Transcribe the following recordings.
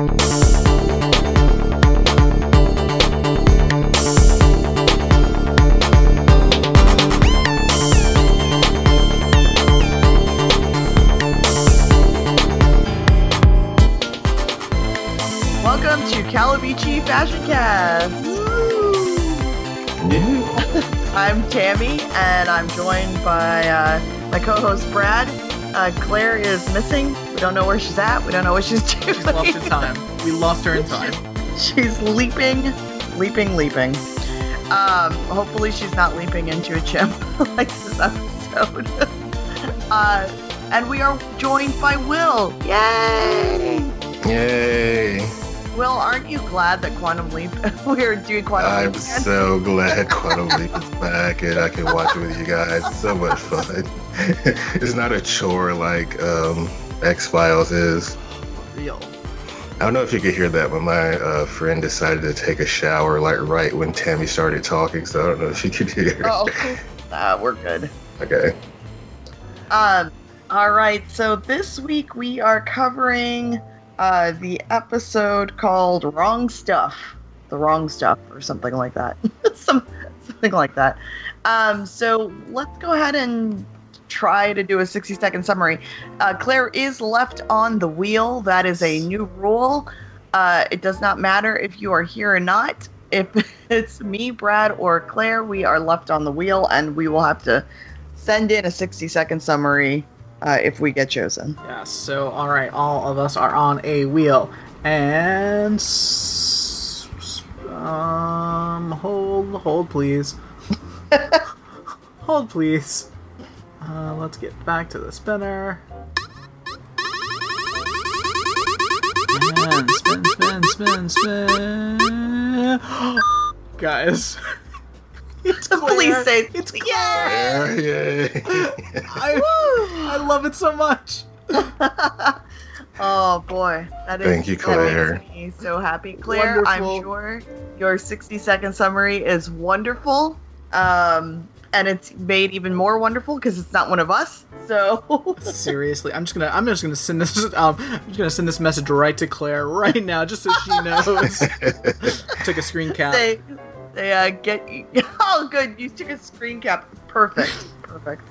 Welcome to Calavicci Fashion Cast. I'm Tammy, and I'm joined by uh, my co-host Brad. Uh, Claire is missing. We don't know where she's at. We don't know what she's doing. She's lost in time. We lost her in time. She's leaping, leaping, leaping. Um, hopefully, she's not leaping into a chimp like this episode. uh, and we are joined by Will. Yay! Yay! Will, aren't you glad that Quantum Leap? we're doing Quantum I'm Leap. again? so glad Quantum Leap is back and I can watch it with you guys. It's so much fun. it's not a chore like um, X Files is. Real. I don't know if you could hear that, but my uh, friend decided to take a shower like right when Tammy started talking, so I don't know if you could hear. Oh, uh, we're good. Okay. Um, all right. So this week we are covering uh, the episode called "Wrong Stuff," the wrong stuff, or something like that. Some something like that. Um, so let's go ahead and try to do a 60 second summary. Uh, Claire is left on the wheel. That is a new rule. Uh, it does not matter if you are here or not. If it's me, Brad, or Claire, we are left on the wheel, and we will have to send in a 60 second summary uh, if we get chosen. Yeah, so, alright, all of us are on a wheel. And. Um. Hold, hold, please. hold, please. Uh, let's get back to the spinner. And spin, spin, spin, spin. Guys. It's The police Claire. say, It's "Yay!" Claire. Yeah, yay! I, I love it so much. oh boy, that is Thank you, that Claire. makes me so happy, Claire. I'm sure your 60 second summary is wonderful, um, and it's made even more wonderful because it's not one of us. So Seriously, I'm just gonna I'm just gonna send this um I'm just gonna send this message right to Claire right now, just so she knows. Took a screen cap. they they uh, get oh good, you took a screen cap. Perfect, perfect.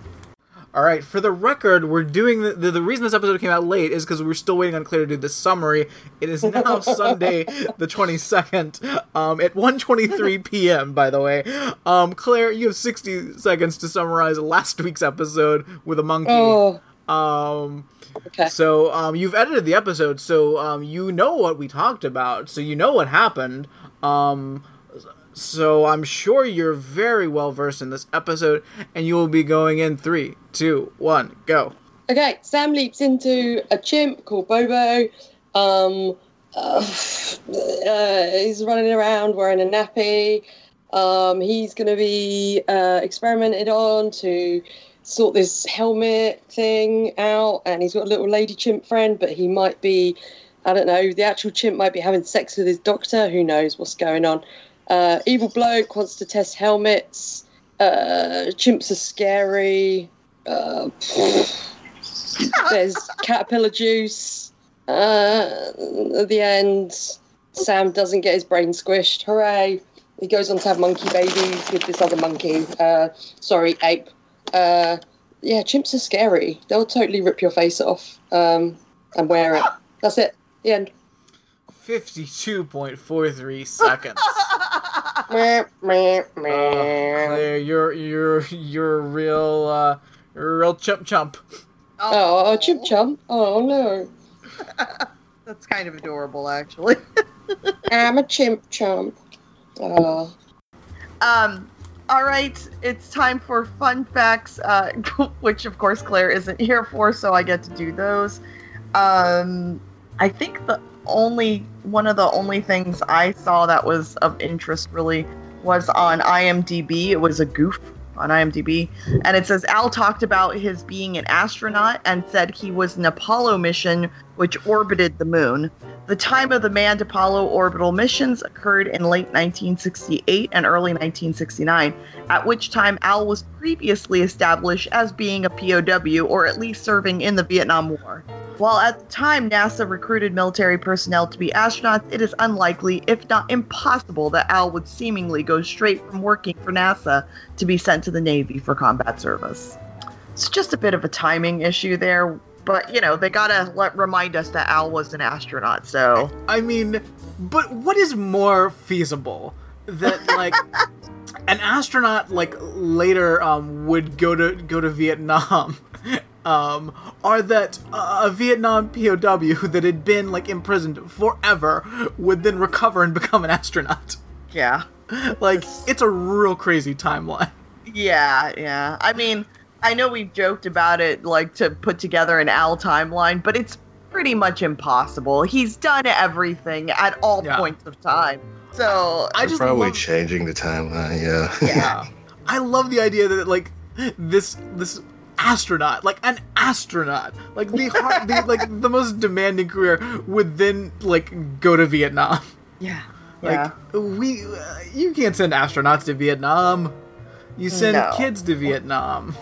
All right, for the record, we're doing the, the the reason this episode came out late is because we were still waiting on Claire to do the summary. It is now Sunday, the 22nd, um, at 1:23 p.m. By the way, um, Claire, you have 60 seconds to summarize last week's episode with a monkey. Oh, Um, okay. So um, you've edited the episode, so um, you know what we talked about, so you know what happened. Um, so I'm sure you're very well versed in this episode, and you will be going in three, two, one, go. Okay, Sam leaps into a chimp called Bobo. Um, uh, uh, he's running around wearing a nappy. Um, he's going to be uh, experimented on to sort this helmet thing out, and he's got a little lady chimp friend, but he might be, I don't know, the actual chimp might be having sex with his doctor. Who knows what's going on? Uh, evil bloke wants to test helmets. Uh, chimps are scary. Uh, there's caterpillar juice. Uh, at the end, Sam doesn't get his brain squished. Hooray! He goes on to have monkey babies with this other monkey. Uh, sorry, ape. Uh, yeah, chimps are scary. They'll totally rip your face off um, and wear it. That's it. The end. Fifty-two point four three seconds. Meh, meh, Oh. Claire, you're you're you're a real uh, you're a real chump chump. Oh, chimp chump. Oh no. That's kind of adorable, actually. I'm a chimp chump. Oh. Um, all right, it's time for fun facts, uh, which of course Claire isn't here for, so I get to do those. Um, I think the only one of the only things I saw that was of interest really was on IMDb. It was a goof on IMDb, and it says Al talked about his being an astronaut and said he was an Apollo mission which orbited the moon. The time of the manned Apollo orbital missions occurred in late 1968 and early 1969, at which time Al was previously established as being a POW or at least serving in the Vietnam War. While at the time NASA recruited military personnel to be astronauts, it is unlikely, if not impossible, that Al would seemingly go straight from working for NASA to be sent to the Navy for combat service. It's just a bit of a timing issue there, but you know, they gotta let, remind us that Al was an astronaut, so. I mean, but what is more feasible? That like an astronaut like later um would go to go to Vietnam um or that uh, a Vietnam POW that had been like imprisoned forever would then recover and become an astronaut. Yeah. Like it's a real crazy timeline. Yeah, yeah. I mean, I know we've joked about it, like to put together an Al timeline, but it's pretty much impossible. He's done everything at all Yeah. points of time. So, I They're just probably love, changing the timeline. Yeah. yeah. I love the idea that like this this astronaut, like an astronaut, like the hard, the, like the most demanding career would then like go to Vietnam. yeah. Like yeah. we, uh, you can't send astronauts to Vietnam. You send No. kids to Vietnam.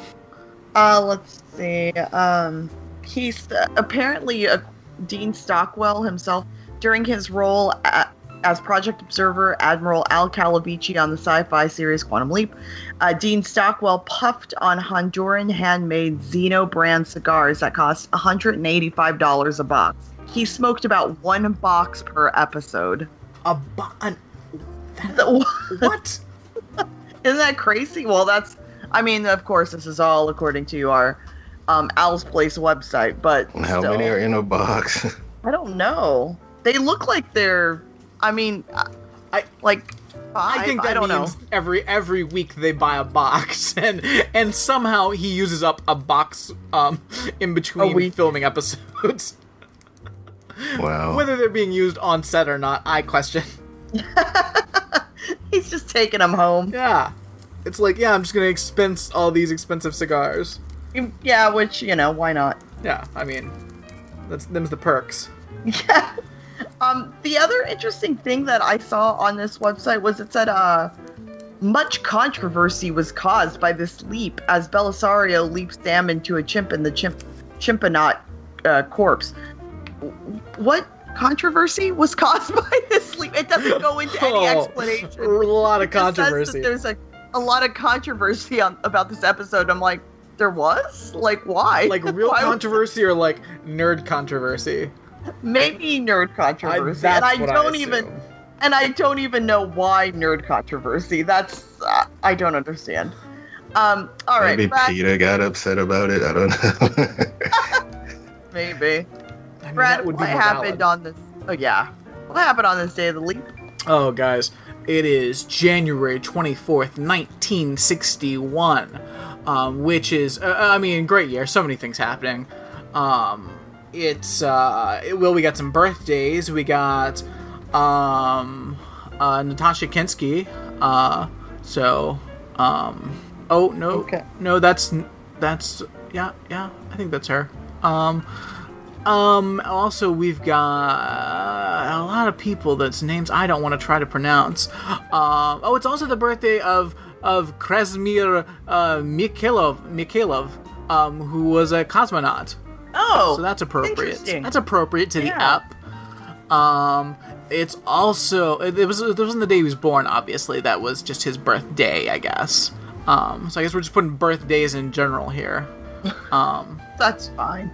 Uh, let's see. Um, he's uh, apparently uh, Dean Stockwell himself during his role a as Project Observer Admiral Al Calavicci on the sci-fi series Quantum Leap. Uh, Dean Stockwell puffed on Honduran handmade Zino brand cigars that cost $185 a box. He smoked about one box per episode. A bo- an, The- what? Isn't that crazy? Well, that's. I mean, of course, this is all according to our um, Al's Place website, but How still. many are in a box? I don't know. They look like they're. I mean, I, I- like. Five, I think that don't means know. every every week they buy a box, and and somehow he uses up a box um in between week. filming episodes. wow. Whether they're being used on set or not, I question. He's just taking them home. Yeah. It's like, yeah, I'm just gonna expense all these expensive cigars. Yeah, which you know, why not? Yeah, I mean, that's them's the perks. Yeah. Um, the other interesting thing that I saw on this website was it said uh, much controversy was caused by this leap as Bellisario leaps Sam into a chimp in the chimp chimponaut uh, corpse. What controversy was caused by this leap? It doesn't go into any Oh, explanation. A lot of It just says that controversy. There's a, a lot of controversy on, about this episode. I'm like, there was? Like, why? Like real Why controversy or like nerd controversy. Maybe nerd controversy. that's and I don't I even and I don't even know why nerd controversy. That's uh, I don't understand. Um, all right, Maybe Brad, Peter got upset about it. I don't know. maybe. I mean, Brad, would what happened valid. on this? Oh yeah, what happened on this day of the leap? Oh, guys, it is January 24th, 1961, um, which is, uh, I mean, great year. So many things happening. Um, it's, uh, it- well, we got some birthdays. We got, um, uh, Natasha Kinski. Uh, so, um, oh, no, Okay. no, that's, that's, yeah, yeah, I think that's her. Um, um, also, we've got a lot of people that's names I don't want to try to pronounce. Um, oh, it's also the birthday of of Krasmir uh, Mikhailov, Mikhailov um, who was a cosmonaut. Oh, so that's appropriate. That's appropriate to the Yeah. up. Um, it's also it was it wasn't the day he was born. Obviously, that was just his birthday, I guess. Um, so I guess we're just putting birthdays in general here. Um, that's fine.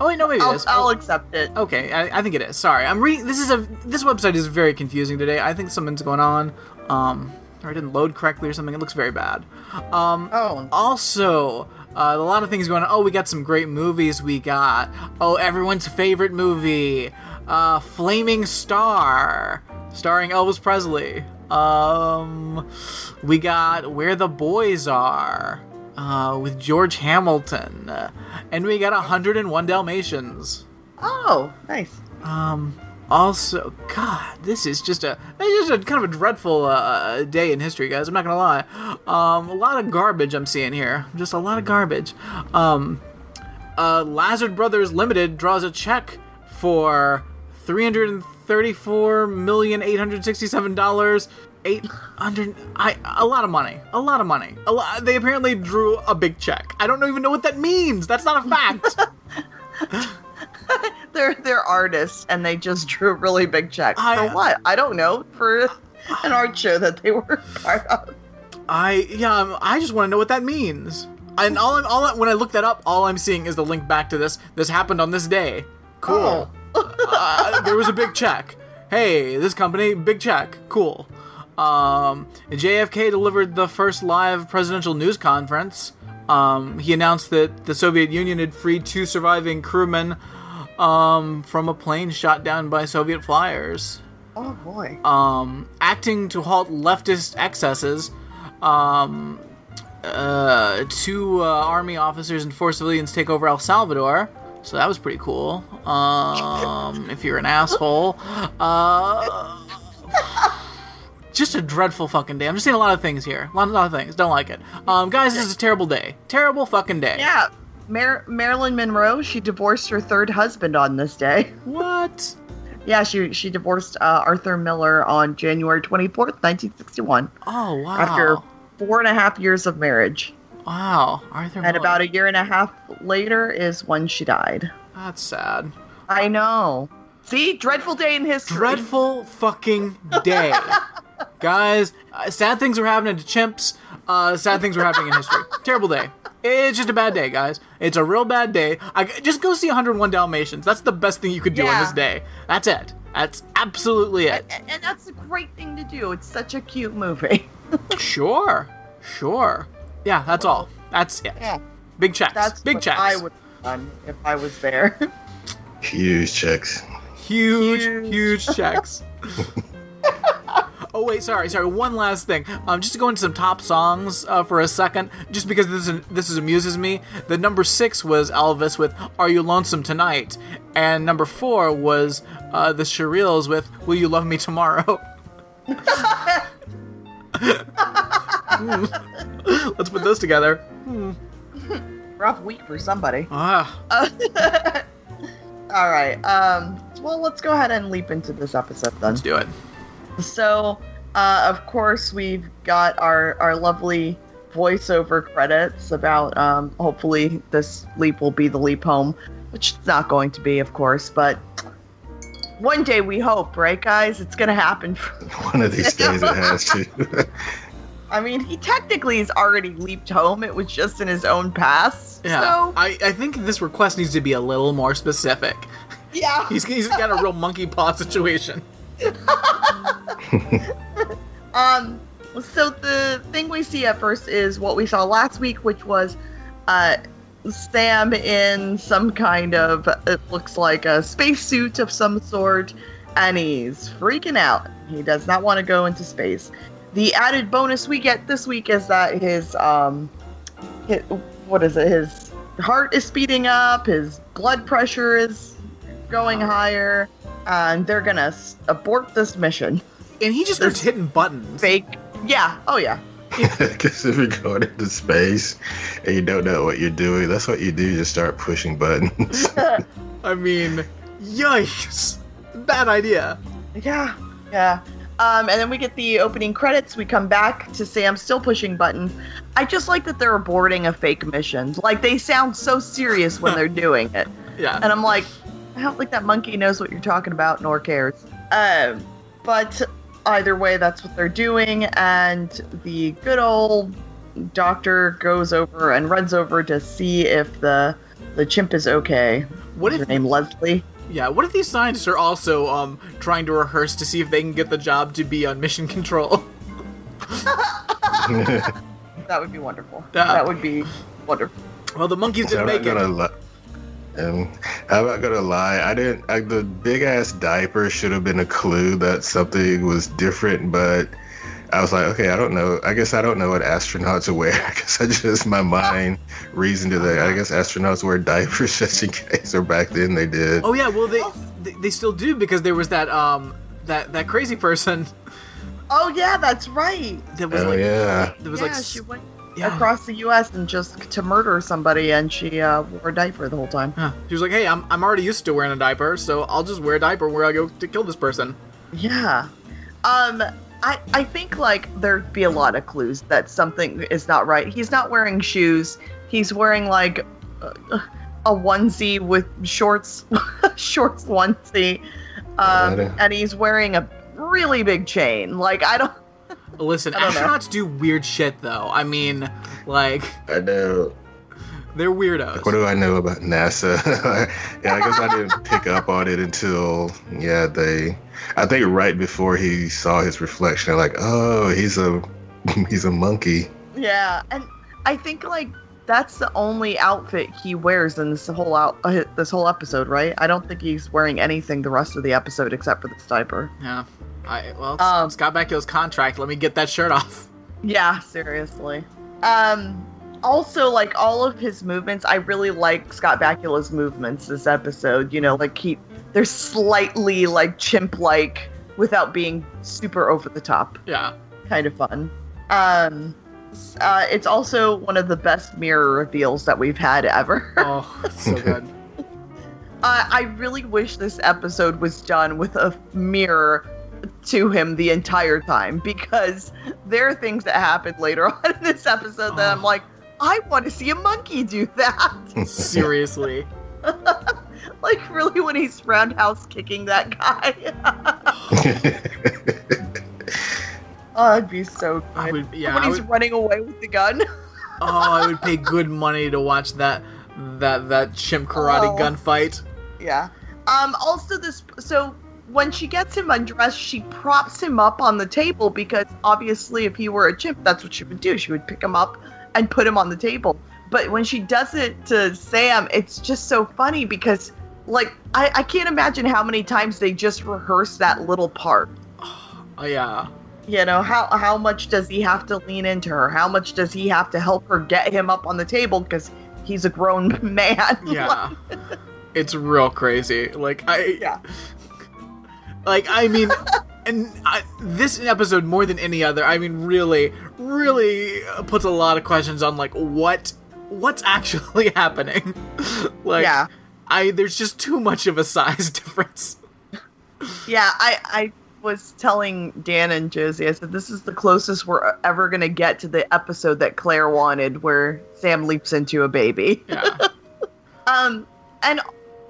oh wait, no, maybe it I'll, is. I'll accept it. Okay, I, I think it is. Sorry, I'm reading. This is a this website is very confusing today. I think something's going on. Um, or it didn't load correctly or something. It looks very bad. Um, Oh, also, uh, a lot of things going on. Oh, we got some great movies. We got oh everyone's favorite movie, uh, Flaming Star, starring Elvis Presley. Um, we got Where the Boys Are. Uh, with George Hamilton, and we got 101 Dalmatians. oh, nice. Um. Also, God, this is just a just a kind of a dreadful uh, day in history, guys. I'm not gonna lie. Um, a lot of garbage I'm seeing here. Just a lot of garbage. Um, uh, Lazard Brothers Limited draws a check for three hundred thirty-four million eight hundred sixty-seven dollars. Eight hundred, I a lot of money, a lot of money. A lot. They apparently drew a big check. I don't even know what that means. That's not a fact. they're they're artists and they just drew a really big check I- for what? I don't know for an art show that they were part of. I yeah, I just want to know what that means. And all I'm all I, when I look that up, all I'm seeing is the link back to this. This happened on this day. Cool. uh, there was a big check. Hey, this company, big check. Cool. Um, JFK delivered the first live presidential news conference. Um, he announced that the Soviet Union had freed two surviving crewmen um, from a plane shot down by Soviet flyers Oh boy. um, acting to halt leftist excesses. Um, uh, two uh, army officers and four civilians take over El Salvador. So that was pretty cool. Um, if you're an asshole. Uh, just a dreadful fucking day. I'm just seeing a lot of things here. A lot, a lot of things. Don't like it. Um, guys, this is a terrible day. Terrible fucking day. Yeah. Mar- Marilyn Monroe, she divorced her third husband on this day. What? Yeah, she she divorced uh, Arthur Miller on January 24th, 1961, Oh, wow. after four and a half years of marriage. Wow. Arthur And Miller. about a year and a half later is when she died. That's sad. I know. See, dreadful day in history. dreadful fucking day. Guys, uh, sad things were happening to chimps. Uh, sad things were happening in history. Terrible day. It's just a bad day, guys. It's a real bad day. I, just go see 101 Dalmatians. That's the best thing you could do on this day. That's it. That's absolutely it. And, and that's a great thing to do. It's such a cute movie. Sure. Sure. Yeah, that's all. That's it. Yeah, Big checks. that's Big what checks. I would have done if I was there. Huge checks. huge, Huge. huge checks. oh wait, sorry, sorry. One last thing. Um, just to go into some top songs uh, for a second, just because this is, this is amuses me. The number six was Elvis with "Are You Lonesome Tonight," and number four was uh, the Shirelles with "Will You Love Me Tomorrow." Hmm. Let's put those together. Rough week for somebody. Ah, All right. Um. Well, let's go ahead and leap into this episode then. let's do it. So, uh, of course, we've got our our lovely voiceover credits about. Um, hopefully, this leap will be the leap home, which it's not going to be, of course, but one day we hope, right, guys? It's gonna happen. One of these days it has to. I mean, he technically has already leaped home. It was just in his own past. Yeah, So, I, I think this request needs to be a little more specific. yeah. He's, he's got a real monkey paw situation. Um, so the thing we see at first is what we saw last week, which was uh, Sam in some kind of, it looks like a spacesuit of some sort, and he's freaking out. He does not want to go into space. The added bonus we get this week is that his, um, his, what is it? His heart is speeding up, his blood pressure is going higher, and they're gonna s- abort this mission. And he just starts hitting buttons. fake. Yeah. Oh yeah. Because if you're going into space and you don't know what you're doing, that's what you do. You just start pushing buttons. I mean, yikes. Bad idea. Yeah. Yeah. Um, and then we get the opening credits. We come back to Sam still pushing buttons. I just like that they're aborting a fake mission. Like they sound so serious when they're doing it, Yeah. and I'm like, I don't think that monkey knows what you're talking about nor cares. Um, but either way, that's what they're doing, and the good old doctor goes over and runs over to see if the the chimp is okay. What's if her name? Leslie. Yeah, what if these scientists are also um trying to rehearse to see if they can get the job to be on mission control? That would be wonderful. Yeah. That would be wonderful. Well, the monkeys So didn't I'm make gonna it. lie. Um, I'm not gonna lie. I didn't. I, the big ass diaper should have been a clue that something was different, but I was like, okay, I don't know. I guess I don't know what astronauts wear. I guess I just my mind reasoned to that. I guess astronauts wear diapers just in case, or back then they did. Oh yeah, well they, they they still do because there was that um that that crazy person Oh yeah, that's right. that was Oh like yeah. that was yeah, like she went yeah. across the U.S. and just to murder somebody, and she uh, wore a diaper the whole time. Huh. She was like, "Hey, I'm I'm already used to wearing a diaper, so I'll just wear a diaper where I go to kill this person." Yeah. Um. I, I think like there'd be a lot of clues that something is not right. He's not wearing shoes. He's wearing like a, a onesie with shorts, shorts onesie, um, and he's wearing a really big chain. Like I don't. Listen, I don't know. astronauts do weird shit though. I mean, like I know. they're weirdos. What do I know about NASA? yeah, I guess I didn't pick up on it until yeah they. I think right before he saw his reflection, like, oh, he's a he's a monkey. Yeah, and I think like that's the only outfit he wears in this whole out uh, this whole episode, right? I don't think he's wearing anything the rest of the episode except for this diaper. Yeah. I well, Um, Scott Bakula's contract. Let me get that shirt off. Yeah, seriously. Um also like all of his movements, I really like Scott Bakula's movements this episode, you know, like he they're slightly like chimp like without being super over the top. Yeah. Kind of fun. Um uh, it's also one of the best mirror reveals that we've had ever. Oh, so good. Uh, I really wish this episode was done with a mirror to him the entire time because there are things that happen later on in this episode that I'm like, I want to see a monkey do that. Seriously. like, really, when he's roundhouse kicking that guy. oh, it'd be so good. I would. Yeah. when I he's would, running away with the gun. oh, I would pay good money to watch that that that chimp karate Oh. gunfight. Yeah. Um. Also, this so when she gets him undressed, she props him up on the table because obviously, if he were a chimp, that's what she would do. She would pick him up and put him on the table. But when she does it to Sam, it's just so funny because, like, I, I can't imagine how many times they just rehearse that little part. Oh yeah. You know, how how much does he have to lean into her? How much does he have to help her get him up on the table because he's a grown man? Yeah. it's real crazy. Like I. Yeah. Like I mean, and I, this episode more than any other, I mean, really, really puts a lot of questions on like what what's actually happening. like, yeah. I there's just too much of a size difference. Yeah, I, I was telling Dan and Josie, I said, this is the closest we're ever going to get to the episode that Claire wanted where Sam leaps into a baby. Yeah. Um, and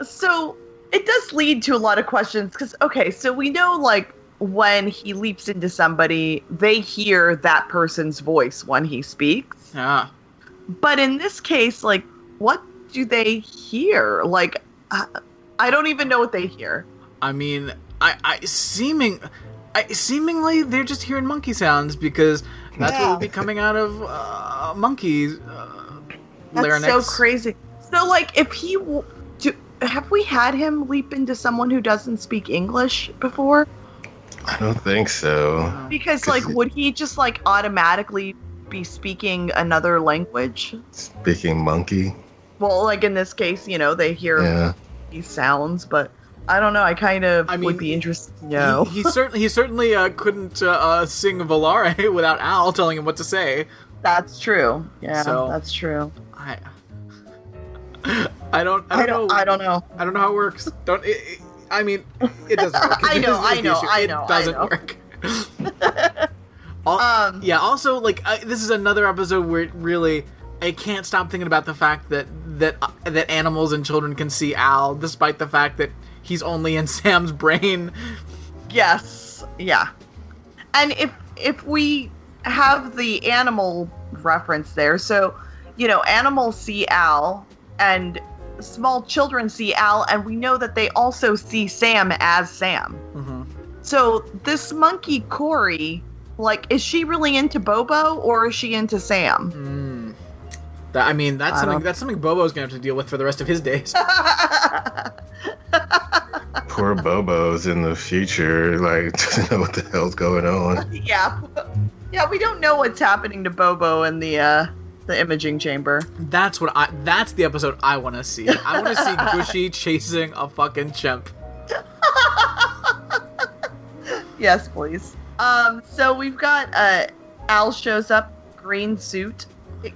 so it does lead to a lot of questions because, okay, so we know like when he leaps into somebody, they hear that person's voice when he speaks. yeah. But in this case, like, what do they hear? Like, uh, I don't even know what they hear. I mean, I, I seeming, I seemingly they're just hearing monkey sounds because that's what Yeah. would be coming out of uh, monkeys. Uh, That's larynx. so crazy. So, like, if he w- have we had him leap into someone who doesn't speak English before? I don't think so. Because, like, would he just like automatically be speaking another language? Speaking monkey. Well, like in this case, you know, they hear Yeah. these sounds, but I don't know. I kind of I mean, would be interested to know. He, he certainly he certainly uh, couldn't uh, uh, sing Volare without Al telling him what to say. that's true. Yeah, So- that's true. I I don't I don't, I don't. know I don't know. I don't know how it works. Don't it, it- I mean it doesn't work. I know, I know. I It know, I doesn't know. work. Al- Um, yeah. Also, like I, this is another episode where it really I can't stop thinking about the fact that that uh, that animals and children can see Al, despite the fact that he's only in Sam's brain. Yes. Yeah. And if if we have the animal reference there, so you know, animals see Al and small children see Al and we know that they also see Sam as Sam. hmm So this monkey Corey, like is she really into Bobo or is she into Sam? Mm. That, I mean, that's I something don't- that's something Bobo's gonna have to deal with for the rest of his days. Poor Bobo's in the future, like doesn't know what the hell's going on. yeah. Yeah, we don't know what's happening to Bobo in the uh the imaging chamber. That's what I. That's the episode I want to see. I want to see Gooshie chasing a fucking chimp. Yes, please. Um, so we've got uh Al shows up, green suit.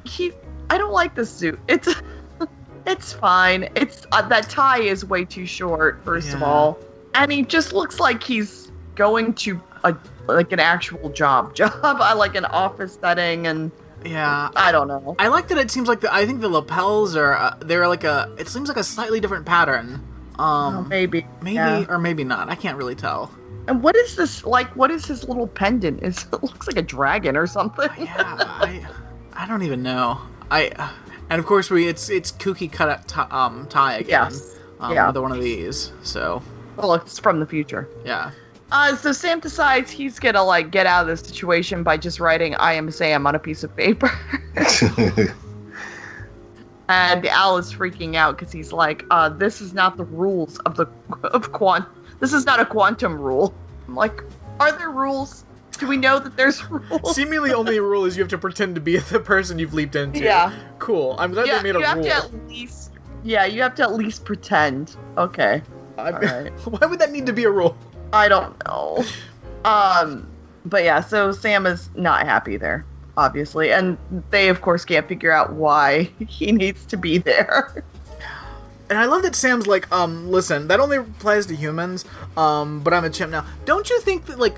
He, I don't like the suit. It's, it's fine. It's uh, that tie is way too short, first of all, and he just looks like he's going to a like an actual job, job, I like an office setting, and Yeah. I don't know. I like that it seems like the I think the lapels are uh, they're like a it seems like a slightly different pattern. Um Oh, maybe. maybe yeah. or maybe not. I can't really tell. And what is this like? What is his little pendant? Is it looks like a dragon or something? Yeah, I I don't even know. I and of course we it's it's kooky cut t- um tie again. Yes. Um, Yeah. Another one of these. So well, it's from the future. yeah. Uh, so Sam decides he's gonna like get out of this situation by just writing "I am Sam" on a piece of paper, and Al is freaking out because he's like, uh, "This is not the rules of the of quant. This is not a quantum rule." I'm like, "Are there rules? Do we know that there's rules?" Seemingly only rule is you have to pretend to be the person you've leaped into. Yeah. Cool. I'm glad yeah, they made you a have rule. to at least. Yeah, you have to at least pretend. Okay. I- alright. Why would that need to be a rule? I don't know. Um, but yeah, so Sam is not happy there, obviously, and they of course can't figure out why he needs to be there. And I love that Sam's like, um, listen, that only applies to humans, um, but I'm a chimp now. Don't you think that, like,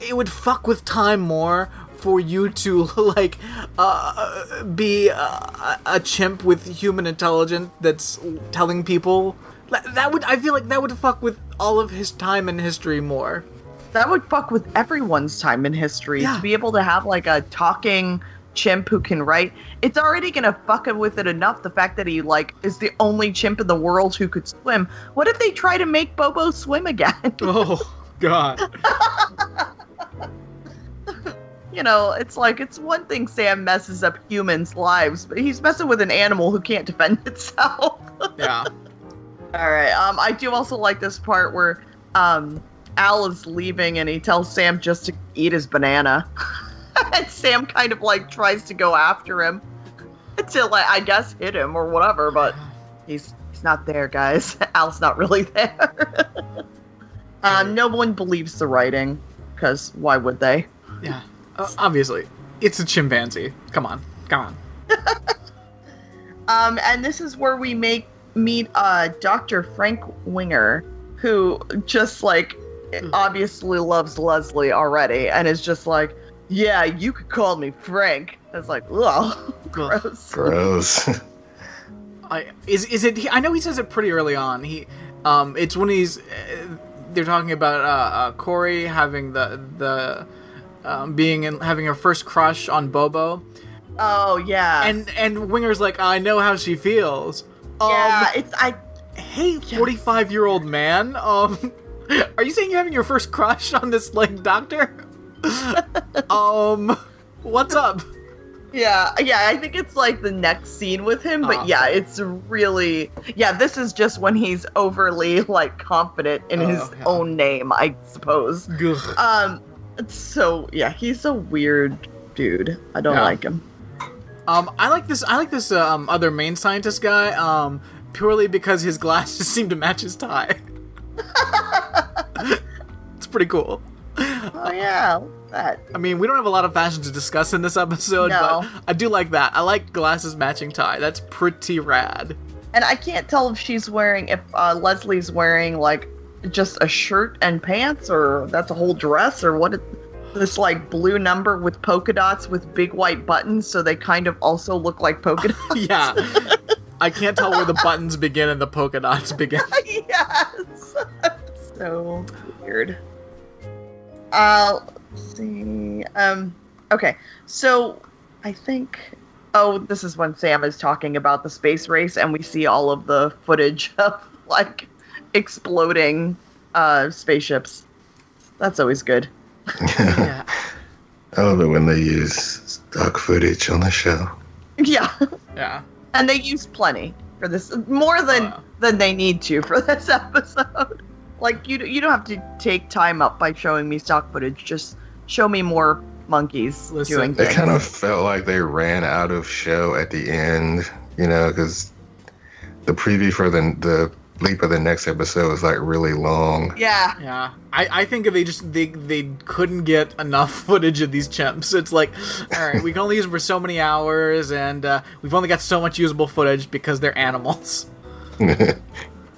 it would fuck with time more for you to, like, uh, be uh, a chimp with human intelligence that's telling people? That would, I feel like that would fuck with all of his time and history more. That would fuck with everyone's time in history Yeah. to be able to have like a talking chimp who can write. It's already gonna fuck it with it enough. The fact that he like is the only chimp in the world who could swim. What if they try to make Bobo swim again? Oh, God. you know, it's like it's one thing Sam messes up humans' lives, but he's messing with an animal who can't defend itself. Yeah. All right. Um, I do also like this part where um, Al is leaving and he tells Sam just to eat his banana, and Sam kind of like tries to go after him until like I guess hit him or whatever, but he's he's not there, guys. Al's not really there. um, no one believes the writing because why would they? Yeah. Uh, obviously. It's a chimpanzee. Come on. Come on. Um, and this is where we make meet uh Dr. Frank Winger, who just like obviously loves Leslie already, and is just like, yeah, you could call me Frank. It's like, ugh, gross. Gross. I is is it? I know he says it pretty early on. He, um, it's when he's uh, they're talking about uh, uh, Corey having the the um, being in having her first crush on Bobo, Oh yeah, and and Winger's like, I know how she feels. Um, yeah, it's I. hey, forty five year old man. Um, are you saying you're having your first crush on this like doctor? um, what's up? Yeah, yeah, I think it's like the next scene with him, but Ah, yeah, it's really yeah. This is just when he's overly like confident in Oh, his yeah. own name, I suppose. Ugh. Um, it's so yeah, he's a weird dude. I don't Yeah. like him. Um, I like this. I like this um, other main scientist guy. Um, purely because his glasses seem to match his tie. it's pretty cool. Oh yeah, that. I mean, we don't have a lot of fashion to discuss in this episode, No. but I do like that. I like glasses matching tie. That's pretty rad. And I can't tell if she's wearing if uh, Leslie's wearing like just a shirt and pants, or that's a whole dress, or what. It, this like blue number with polka dots with big white buttons, so they kind of also look like polka dots. Yeah. I can't tell where the buttons begin and the polka dots begin. yes. so weird. Uh, let's see. Um, okay. So I think. Oh, this is when Sam is talking about the space race, and we see all of the footage of like exploding uh, spaceships. That's always good. Yeah. I love it when they use stock footage on the show. Yeah, Yeah. and they use plenty for this, more than Wow. than they need to for this episode. Like you, you don't have to take time up by showing me stock footage. Just show me more monkeys Listen, doing It kind of felt like they ran out of show at the end, you know, because the preview for the the leap of the next episode was like really long. yeah, Yeah, I, I think they just they they couldn't get enough footage of these chimps. It's like, all right, we can only use them for so many hours, and uh, we've only got so much usable footage because they're animals. yeah,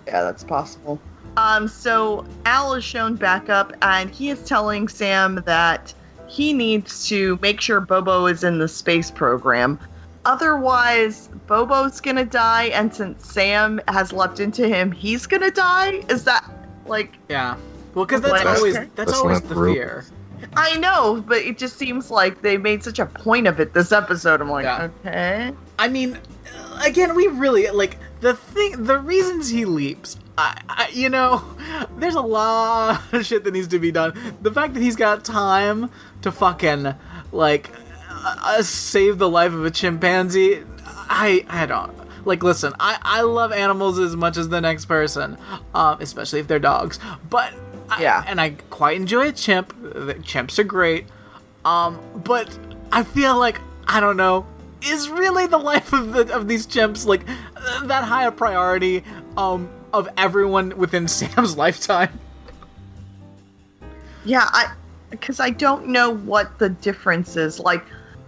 that's possible. Um, so Al is shown back up, and he is telling Sam that he needs to make sure Bobo is in the space program. Otherwise, Bobo's gonna die, and since Sam has leapt into him, he's gonna die. Is that like Yeah. Well, because that's Well, always that's That's always the true. fear. I know, but it just seems like they made such a point of it this episode. I'm like, Yeah. okay. I mean, again, we really like the thing. The reasons he leaps. I, I, you know, there's a lot of shit that needs to be done. The fact that he's got time to fucking like uh, uh, save the life of a chimpanzee. I, I don't like. Listen, I, I love animals as much as the next person, um, especially if they're dogs. But I, Yeah. and I quite enjoy a chimp. The chimps are great. Um, but I feel like I don't know. Is really the life of the of these chimps like that high a priority um of everyone within Sam's lifetime? Yeah, I because I don't know what the difference is. Like,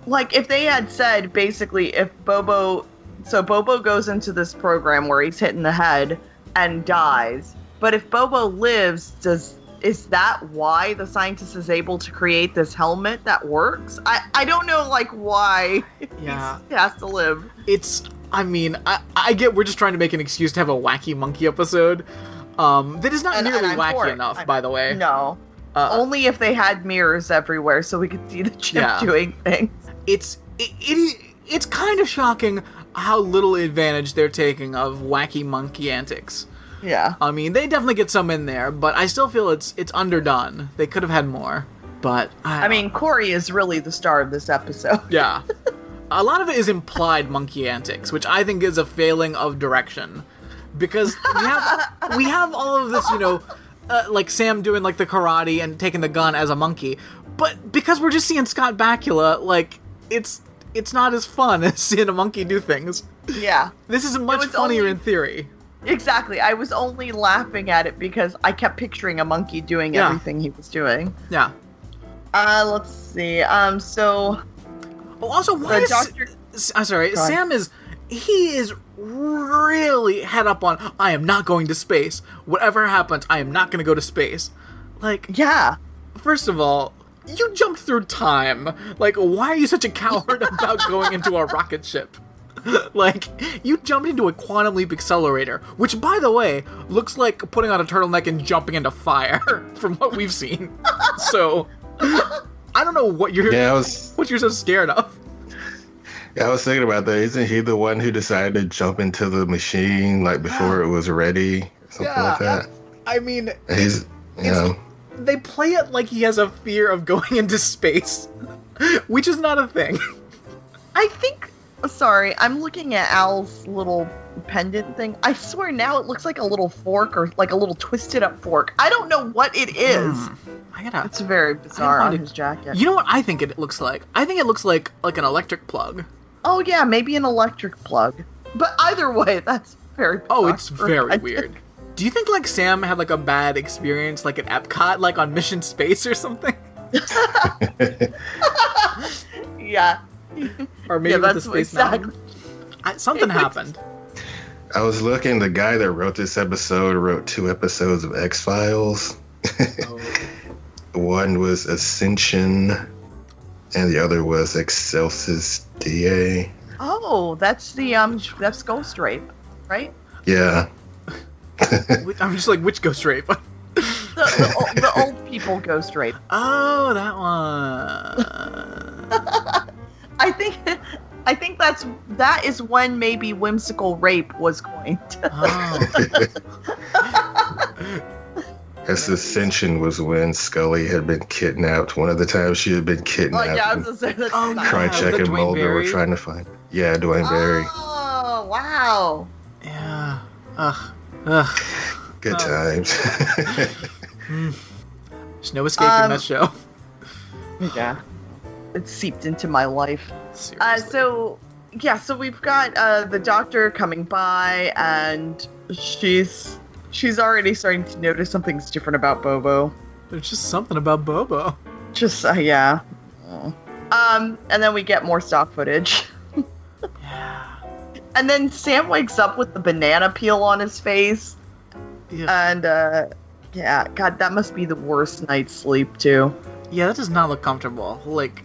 like if they had said basically if Bobo, so Bobo goes into this program where he's hit in the head and dies, but if Bobo lives, does is that why the scientist is able to create this helmet that works? I I don't know like why Yeah. he has to live. It's I mean, I I get we're just trying to make an excuse to have a wacky monkey episode. Um that is not And- and nearly I'm wacky enough, I'm- by the way. No, Uh, only if they had mirrors everywhere so we could see the chip Yeah. doing things. It's it, it it's kind of shocking how little advantage they're taking of wacky monkey antics. Yeah. I mean, they definitely get some in there, but I still feel it's it's underdone. They could have had more, but I, I mean, Corey is really the star of this episode. yeah. A lot of it is implied monkey antics, which I think is a failing of direction, because we have we have all of this, you know, uh, like Sam doing like the karate and taking the gun as a monkey, but because we're just seeing Scott Bakula, like it's it's not as fun as seeing a monkey do things. Yeah. This is much funnier only- in theory. Exactly. I was only laughing at it because I kept picturing a monkey doing Yeah. everything he was doing. Yeah. Uh, let's see. Um, so Oh, also, why is doctor. I'm sorry. Sam is he is really head up on I am not going to space. Whatever happens, I am not going to go to space. Like, Yeah. first of all, you jumped through time. Like, why are you such a coward about going into a rocket ship? like, you jumped into a quantum leap accelerator, which, by the way, looks like putting on a turtleneck and jumping into fire from what we've seen. so, I don't know what you're Yeah, was what you're so scared of. yeah, I was thinking about that. Isn't he the one who decided to jump into the machine like before it was ready? Something like that. I mean, He's you know they play it like he has a fear of going into space, which is not a thing. I think. Sorry, I'm looking at Al's little pendant thing. I swear now it looks like a little fork or like a little twisted up fork. I don't know what it is. Hmm. I gotta. It's very bizarre on it- his jacket. You know what I think it looks like? I think it looks like like an electric plug. oh yeah, maybe an electric plug. But either way, that's very. Oh, it's very I- weird. Do you think like Sam had like a bad experience like at Epcot, like on Mission Space or something, Yeah. or maybe yeah, with the Space exactly. Mountain? I, something happened. I was looking. The guy that wrote this episode wrote two episodes of X Files. Oh. One was Ascension, and the other was Excelsis Dei. Oh, that's the um, that's Ghost Rape, right? Yeah, Wh- I'm just like which Ghost Rape? The, the, old, the old people Ghost Rape. oh, that one. I think, I think that's that is when maybe whimsical rape was coined. Oh. His Ascension was when Scully had been kidnapped. One of the times she had been oh kidnapped. yeah, I and was gonna say that's Oh, not- yeah. Krychek the and Dwayne Mulder were trying to find. Yeah, Duane Barry. Oh wow. yeah. Ugh. Ugh. Good Oh. times. There's no escaping Um, that show. Yeah. It seeped into my life. Seriously. Uh, so yeah, so we've got uh, the doctor coming by, and she's she's already starting to notice something's different about Bobo. There's just something about Bobo. Just uh, yeah. Um, and then we get more stock footage. Yeah. And then Sam wakes up with the banana peel on his face. Yeah. And uh yeah, god, that must be the worst night's sleep too. Yeah, that does not look comfortable. Like,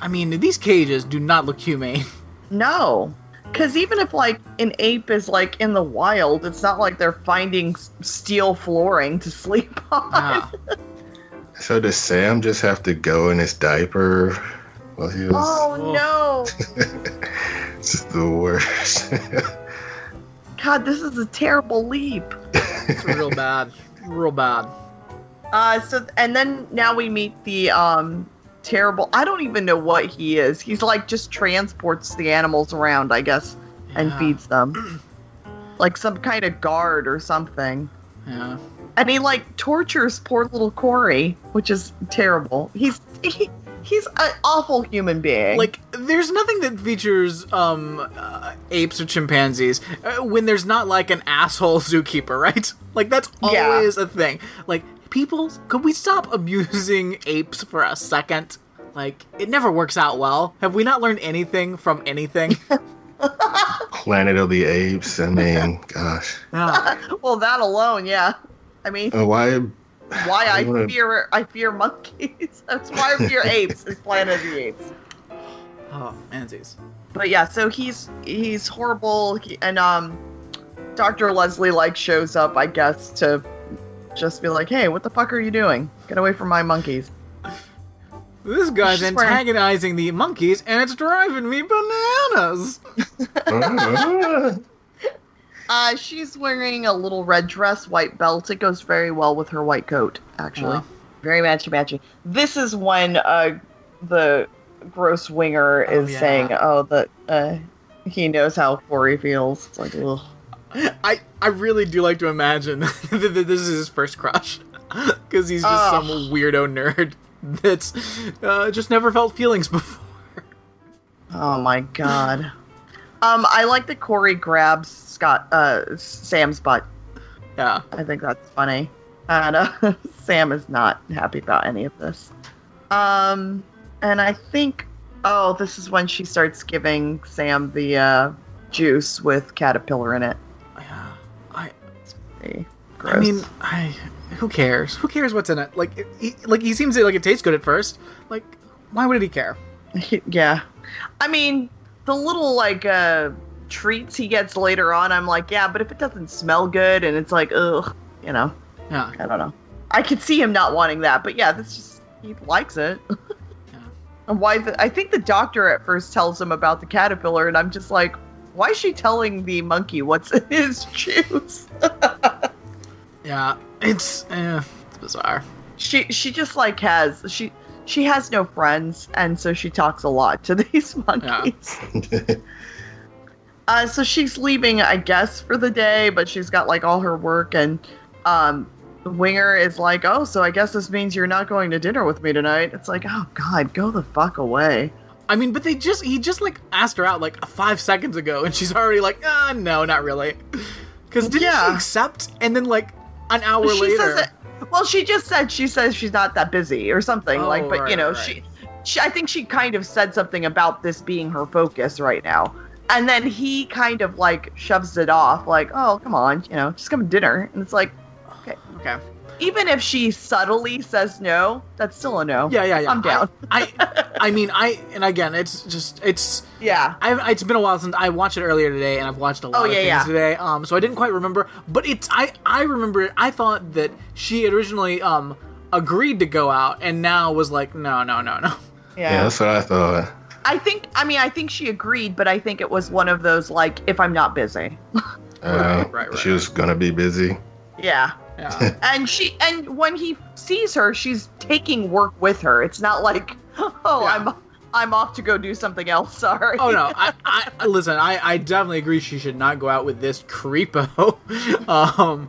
I mean, these cages do not look humane. No. Because even if, like, an ape is, like, in the wild, it's not like they're finding steel flooring to sleep on. Yeah. So does Sam just have to go in his diaper while he was? Oh, no. It's the worst. God, this is a terrible leap. It's real bad. Real bad. Uh, so, and then now we meet the, um, terrible, I don't even know what he is. He's, like, just transports the animals around, I guess, and feeds them. Like some kind of guard or something. Yeah. and he like tortures poor little Corey, which is terrible. He's he, he's an awful human being. Like, there's nothing that features um uh, apes or chimpanzees uh, when there's not like an asshole zookeeper, right? Like that's Yeah. always a thing. Like, people, could we stop abusing apes for a second? Like, it never works out well. Have we not learned anything from anything? Planet of the Apes. I mean, gosh. Yeah. well, that alone, yeah. I mean, Uh, why? Why I wanna- fear I fear monkeys. That's why I fear apes. Is Planet of the Apes. Oh, mansies. But yeah, so he's he's horrible, he, and um, Doctor Leslie like shows up, I guess, to just be like, "Hey, what the fuck are you doing? Get away from my monkeys!" This guy's She's wearing- antagonizing the monkeys, and it's driving me bananas. Uh, she's wearing a little red dress, white belt. It goes very well with her white coat, actually. Yeah. Very matchy matchy. This is when uh, the gross winger Oh, is yeah. saying, "Oh, that uh, he knows how Corey feels." It's like, ugh. I, I really do like to imagine that that this is his first crush. Because he's just Ugh. some weirdo nerd that's uh, just never felt feelings before. Oh my god. um, I like that Corey grabs Scott, uh, Sam's butt. Yeah. I think that's funny. And uh, Sam is not happy about any of this. Um, and I think, oh, this is when she starts giving Sam the uh, juice with caterpillar in it. Yeah. I, Gross. I mean, I. Who cares? Who cares what's in it? Like, he, like he seems to like it tastes good at first. Like, why would he care? yeah. I mean, the little like uh treats he gets later on, I'm like, yeah, but if it doesn't smell good and it's like, ugh, you know, Yeah. I don't know. I could see him not wanting that, but yeah, that's just he likes it. And why? The, I think the doctor at first tells him about the caterpillar, and I'm just like, why is she telling the monkey what's in his juice? Yeah. It's, eh, it's bizarre. she she just like has she she has no friends, and so she talks a lot to these monkeys. Uh, so she's leaving, I guess, for the day, but she's got like all her work, and um, Winger is like, "Oh, so I guess this means you're not going to dinner with me tonight." It's like, "Oh God, go the fuck away." I mean, but they just he just like asked her out like five seconds ago, and she's already like, ah, no, not really. Because didn't she accept? And then like an hour she later. Well, she just said she says she's not that busy or something Oh, like, but right, you know, right. she, she, I think she kind of said something about this being her focus right now, and then he kind of like shoves it off, like, "Oh, come on, you know, just come to dinner," and it's like, okay, Okay. even if she subtly says no, that's still a no. yeah, yeah, yeah, I'm down. I, I, I mean, I, and again, it's just it's. Yeah. I've, it's been a while since I watched it earlier today, and I've watched a lot Oh, of things yeah. today. Um, so I didn't quite remember, but it's I I remember it. I thought that she had originally um agreed to go out, and now was like, no, no, no, no. yeah, that's what I thought. I think. I mean, I think she agreed, but I think it was one of those like, if I'm not busy. Uh, Right, right, She was gonna be busy. Yeah. Yeah, And she and when he sees her, she's taking work with her. It's not like, oh, Yeah. I'm I'm off to go do something else. Sorry. Oh no! I, I I- listen. I, I definitely agree. She should not go out with this creepo. um,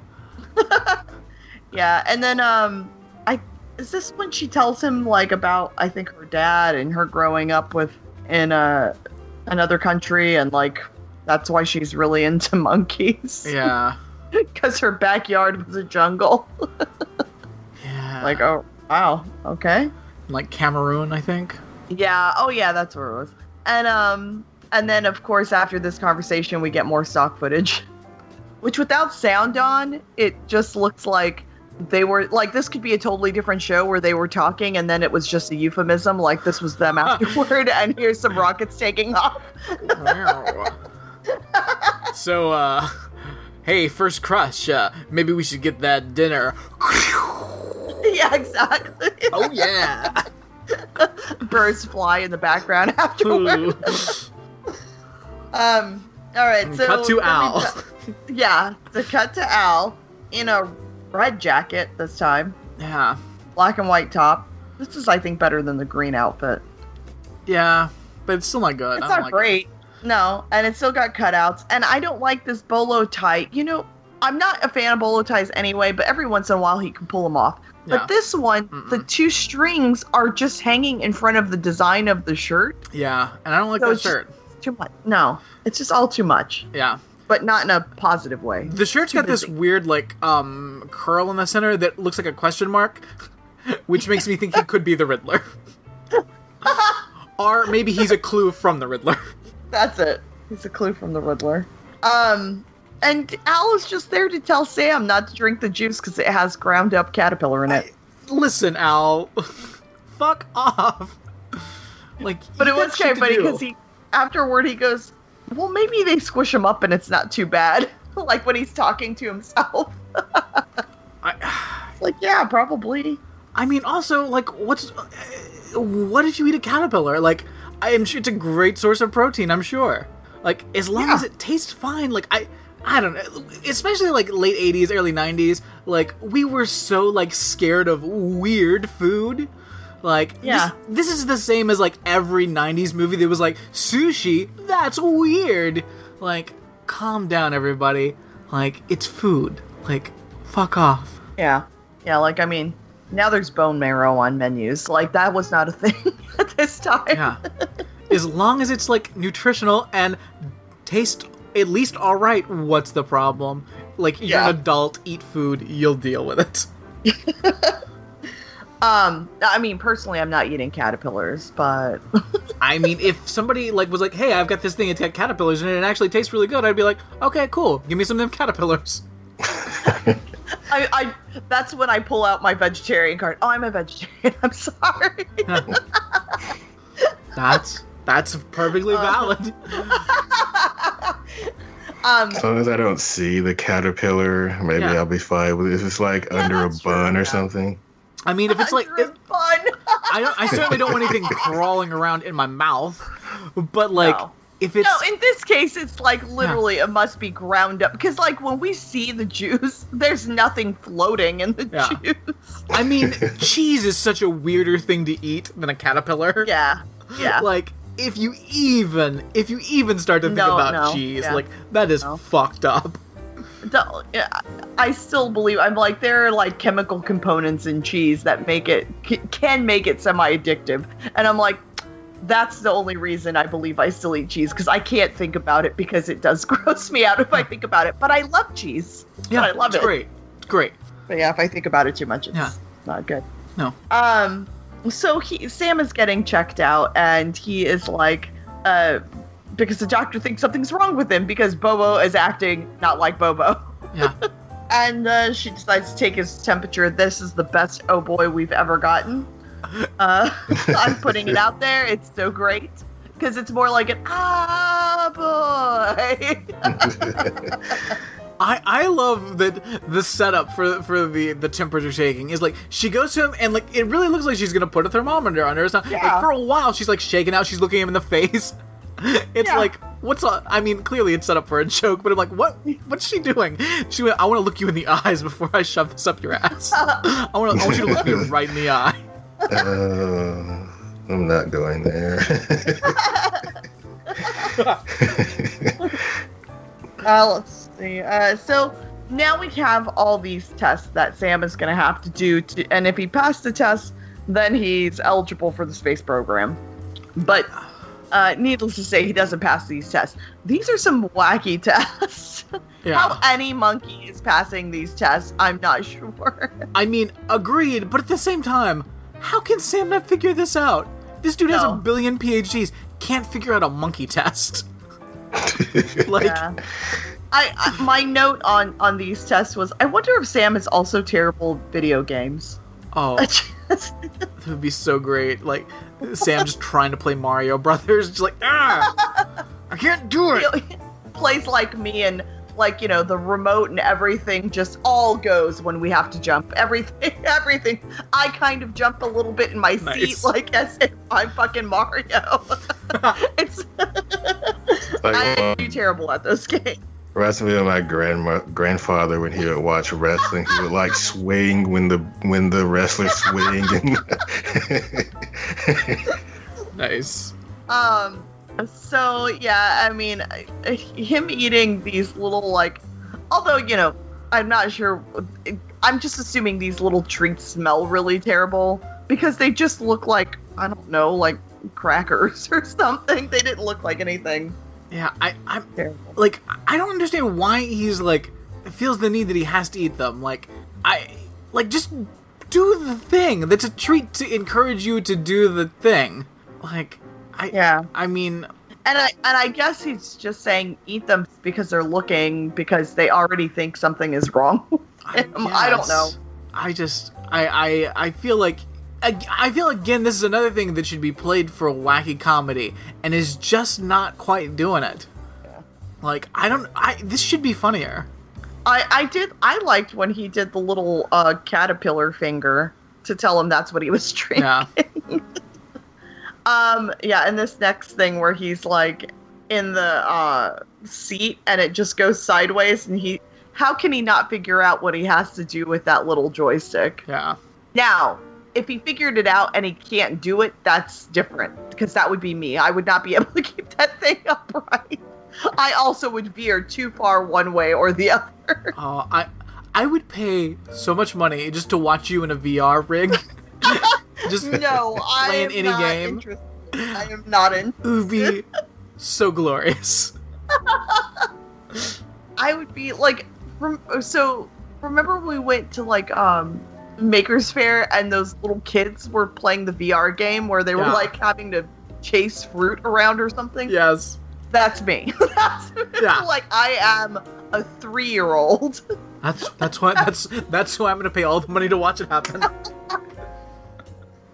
Yeah, and then um, I is this when she tells him like about I think her dad and her growing up with in uh another country and like that's why she's really into monkeys. yeah, Because her backyard was a jungle. yeah. like, oh wow, okay. like Cameroon, I think. Yeah. Oh, yeah. That's where it was. And um, and then of course after this conversation, we get more stock footage, which without sound on, it just looks like they were like this could be a totally different show where they were talking and then it was just a euphemism like this was them afterward and here's some rockets taking off so, uh, hey, first crush, uh, maybe we should get that dinner. yeah exactly Oh, yeah. birds fly in the background afterward um all right so Cut to Al. yeah the cut to al in a red jacket this time yeah. black and white top this is i think better than the green outfit Yeah, but it's still not good. It's not like great. No, and it's still got cutouts. And I don't like this bolo tie. You know, I'm not a fan of bolo ties anyway, but every once in a while he can pull them off. Yeah. But this one, the Mm-mm. two strings are just hanging in front of the design of the shirt. Yeah, and I don't like So that shirt. Too much. No, it's just all too much, Yeah. But not in a positive way. The shirt's got this weird, like, um, curl in the center that looks like a question mark, which makes me think he could be the Riddler. or maybe he's a clue from the Riddler. That's it. He's a clue from the Riddler. Um, and Al is just there to tell Sam not to drink the juice because it has ground up caterpillar in it. Listen, Al, fuck off. Like, But it was okay, shit kind of to funny do. because he, afterward, he goes, "Well, maybe they squish him up and it's not too bad." like when he's talking to himself. I, like, yeah, probably. I mean, also, like, what's what did you eat a caterpillar? Like, I am sure it's a great source of protein. I'm sure. Like, as long Yeah. as it tastes fine. Like, I, I don't know. Especially like late '80s, early '90s. Like, we were so like scared of weird food. Like, Yeah. this, this is the same as like every '90s movie that was like sushi. That's weird. Like, calm down, everybody. Like, it's food. Like, fuck off. Yeah, yeah. Like, I mean, now there's bone marrow on menus. Like, that was not a thing at this time. Yeah. as long as it's like nutritional and taste at least all right, what's the problem? Like you're Yeah. an adult, eat food, you'll deal with it. Um, I mean, personally, I'm not eating caterpillars, but I mean, if somebody like was like, "Hey, I've got this thing. It's got caterpillars, and it actually tastes really good," I'd be like, "Okay, cool. Give me some of them caterpillars." I, I that's when I pull out my vegetarian card. Oh, I'm a vegetarian. I'm sorry. That's that's perfectly Uh, valid. um, As long as I don't see the caterpillar, maybe Yeah. I'll be fine with it. If it's like Yeah, under a that's true, bun yeah. or something. I mean, if it's like, bun. I don't, I certainly don't want anything crawling around in my mouth, but like, No. if it's No, in this case, it's like literally it must be ground up because, like, when we see the juice, there's nothing floating in the Yeah. juice. I mean, cheese is such a weirder thing to eat than a caterpillar. Yeah, yeah. Like, if you even, if you even start to think No, about no, cheese, yeah. like that is fucked up. I still believe I'm like there are like chemical components in cheese that make it can make it semi-addictive, and I'm like. That's the only reason I believe I still eat cheese because I can't think about it because it does gross me out if I think about it. But I love cheese. Yeah, I love it's it. great. Great. But yeah, if I think about it too much, it's Yeah. not good. No. Um, so he Sam is getting checked out, and he is like, uh, because the doctor thinks something's wrong with him because Bobo is acting not like Bobo, Yeah. and uh, she decides to take his temperature. This is the best oh boy we've ever gotten. Uh, I'm putting it out there. It's so great because it's more like an ah boy. I, I love that the setup for for the the temperature taking is like she goes to him and like it really looks like she's gonna put a thermometer on her. It's not, Yeah. like for a while she's like shaking out. She's looking him in the face. It's Yeah. like what's up? I mean, clearly it's set up for a joke, but I'm like, what? What's she doing? She went. I want to look you in the eyes before I shove this up your ass. I want. I want you to look me right in the eye. Uh, I'm not going there. Uh, let's see. Uh, so now we have all these tests that Sam is going to have to do, to, and if he passed the test, then he's eligible for the space program. But uh, needless to say, he doesn't pass these tests. These are some wacky tests. Yeah. How any monkey is passing these tests, I'm not sure. I mean, agreed, but at the same time, how can Sam not figure this out? This dude has a billion PhDs, can't figure out a monkey test. like, yeah. I, I my note on on these tests was I wonder if Sam is also terrible at video games. Oh, Just- that would be so great. Like Sam just trying to play Mario Brothers, just like ah, I can't do it. he plays like me and like you know the remote and everything just all goes when we have to jump everything everything i kind of jump a little bit in my seat Nice. like as if i'm fucking mario it's Like, i well, do terrible at those games reminds me of my grandma grandfather when he would watch wrestling. He would like swing when the when the wrestlers swing and Nice. um so yeah i mean him eating these little like although you know i'm not sure i'm just assuming these little treats smell really terrible because they just look like i don't know like crackers or something they didn't look like anything Yeah, I, I'm terrible like, I don't understand why he's like feels the need that he has to eat them. Like, I like just do the thing. That's a treat to encourage you to do the thing. Like, I, yeah I mean, and i and i guess he's just saying eat them because they're looking because they already think something is wrong with I, him. I don't know. I just, I, I, I feel like. I I feel again this is another thing that should be played for wacky comedy and is just not quite doing it. Like I don't I this should be funnier. I, I did I liked when he did the little uh, caterpillar finger to tell him that's what he was drinking. Yeah. Um yeah, and this next thing where he's like in the uh seat and it just goes sideways and he how can he not figure out what he has to do with that little joystick? Yeah. Now, if he figured it out and he can't do it, that's different because that would be me. I would not be able to keep that thing upright. I also would veer too far one way or the other. Oh, I I would pay so much money just to watch you in a VR rig. just No, I Playing am any not game? interested. I am not in. it would be so glorious. I would be like, so remember when we went to like um Makers Faire and those little kids were playing the VR game where they were Yeah. like having to chase fruit around or something? Yes. That's me. That's Yeah. like I am a three-year-old. That's that's why that's that's who I'm gonna pay all the money to watch it happen.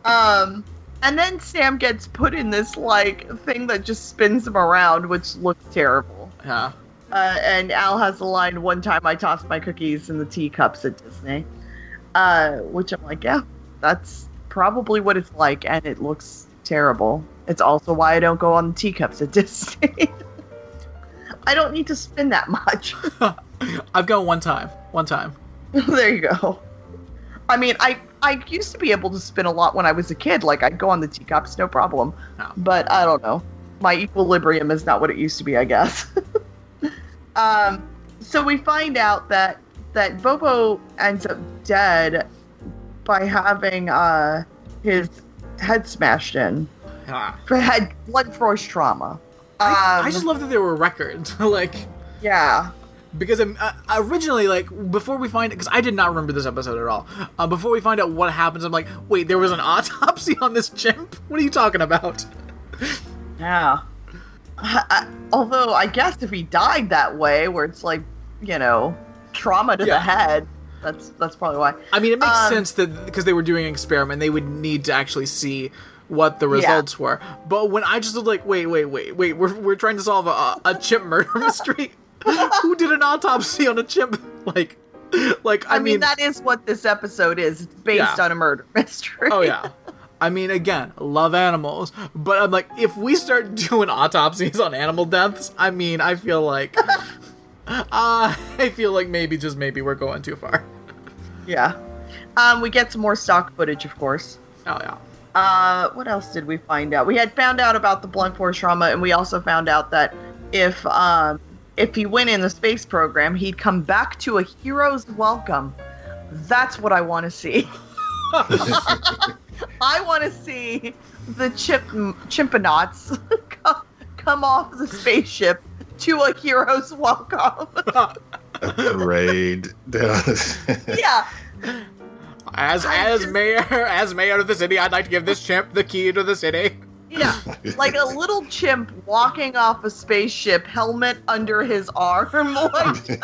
Um, and then Sam gets put in this like thing that just spins him around, which looks terrible. Yeah. Uh, and Al has the line, "One time I tossed my cookies in the teacups at Disney," uh, which I'm like, yeah, that's probably what it's like, and it looks terrible. It's also why I don't go on teacups at Disney. I don't need to spin that much. I've gone one time. One time. there you go. I mean, I I used to be able to spin a lot when I was a kid. Like I'd go on the teacups, no problem. Oh. But I don't know. My equilibrium is not what it used to be, I guess. um, so we find out that that Bobo ends up dead by having uh his head smashed in. Yeah. Had blood force trauma. I, Um, I just love that there were records. like yeah. because um, uh, originally like before we find because i did not remember this episode at all uh, before we find out what happens i'm like wait there was an autopsy on this chimp what are you talking about Yeah. I, I- although I guess if he died that way, where it's like, you know, trauma to Yeah. the head, that's that's probably why. i mean it makes Um, sense that because they were doing an experiment they would need to actually see what the results were but when i just was like wait wait wait wait we're, we're trying to solve a, a chimp murder mystery who did an autopsy on a chimp like like i, I, mean, that is what this episode is. It's based Yeah. on a murder mystery. Oh yeah. I mean, again, love animals, but I'm like, if we start doing autopsies on animal deaths, I mean, I feel like, uh, I feel like maybe just maybe we're going too far. yeah. Um, we get some more stock footage, of course. Oh yeah. Uh, what else did we find out? We had found out about the blunt force trauma, and we also found out that if um, if he went in the space program, he'd come back to a hero's welcome. That's what I want to see. I want to see the chip chimponauts come, come off the spaceship to a hero's welcome. a parade. down- yeah, As I as just- mayor as mayor of the city, I'd like to give this chimp the key to the city. Yeah, like a little chimp walking off a spaceship, helmet under his arm. Like,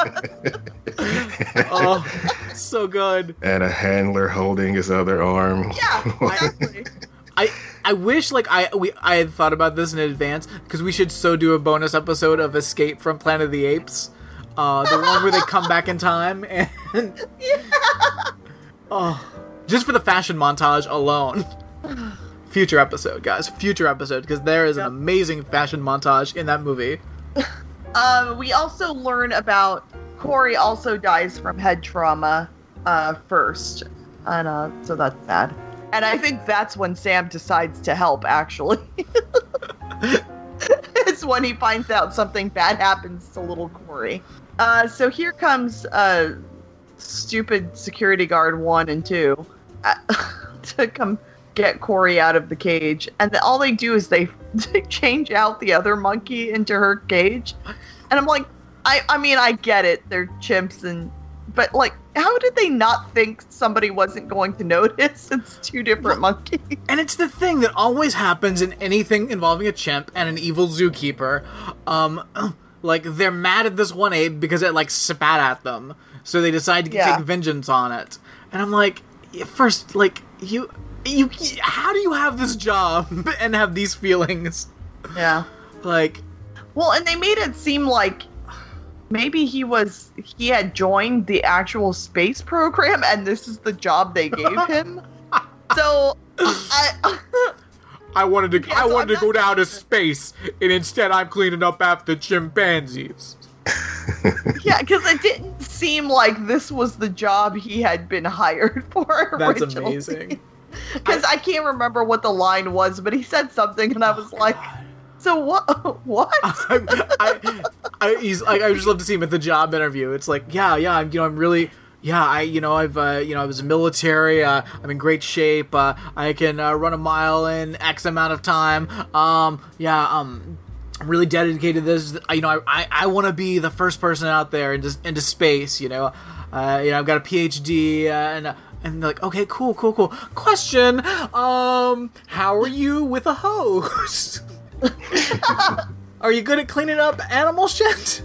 oh, so good. and a handler holding his other arm. yeah, exactly. I I wish like I we I had thought about this in advance because we should so do a bonus episode of Escape from Planet of the Apes, uh, the one where they come back in time and oh, just for the fashion montage alone. Future episode, guys. Future episode because there is an amazing fashion montage in that movie. Um, we also learn about Corey also dies from head trauma uh, first, and uh, so that's sad. And I think that's when Sam decides to help. Actually, it's when he finds out something bad happens to little Corey. Uh, so here comes uh, stupid security guard one and two uh, to come get Corey out of the cage, and the, all they do is they, they change out the other monkey into her cage, and I'm like, I I mean I get it, they're chimps and, but like, how did they not think somebody wasn't going to notice? It's two different monkeys. And it's the thing that always happens in anything involving a chimp and an evil zookeeper. Um, like they're mad at this one ape because it like spat at them, so they decide to Yeah. take vengeance on it. And I'm like, first, like you, you, how do you have this job and have these feelings? Yeah. Like, Well, and they made it seem like maybe he was he had joined the actual space program, and this is the job they gave him. so I. I wanted to, Yeah, I so wanted I'm to go not- down to space, and instead I'm cleaning up after chimpanzees. Yeah, because it didn't seem like this was the job he had been hired for. That's originally. amazing. Because I can't remember what the line was, but he said something, and I was oh, like, "So what? What?" I, I, I, he's like, I just love to see him at the job interview. It's like, yeah, yeah, I'm, you know, I'm really, yeah, I, you know, I've, uh, you know, I was military. Uh, I'm in great shape. Uh, I can uh, run a mile in X amount of time. Um, yeah, um. I'm really dedicated to this. You know, I, I, I want to be the first person out there into, into space. You know, uh, you know, I've got a PhD, uh, and uh, and they're like, okay, cool, cool, cool. Question, um, how are you with a hose? Are you good at cleaning up animal shit?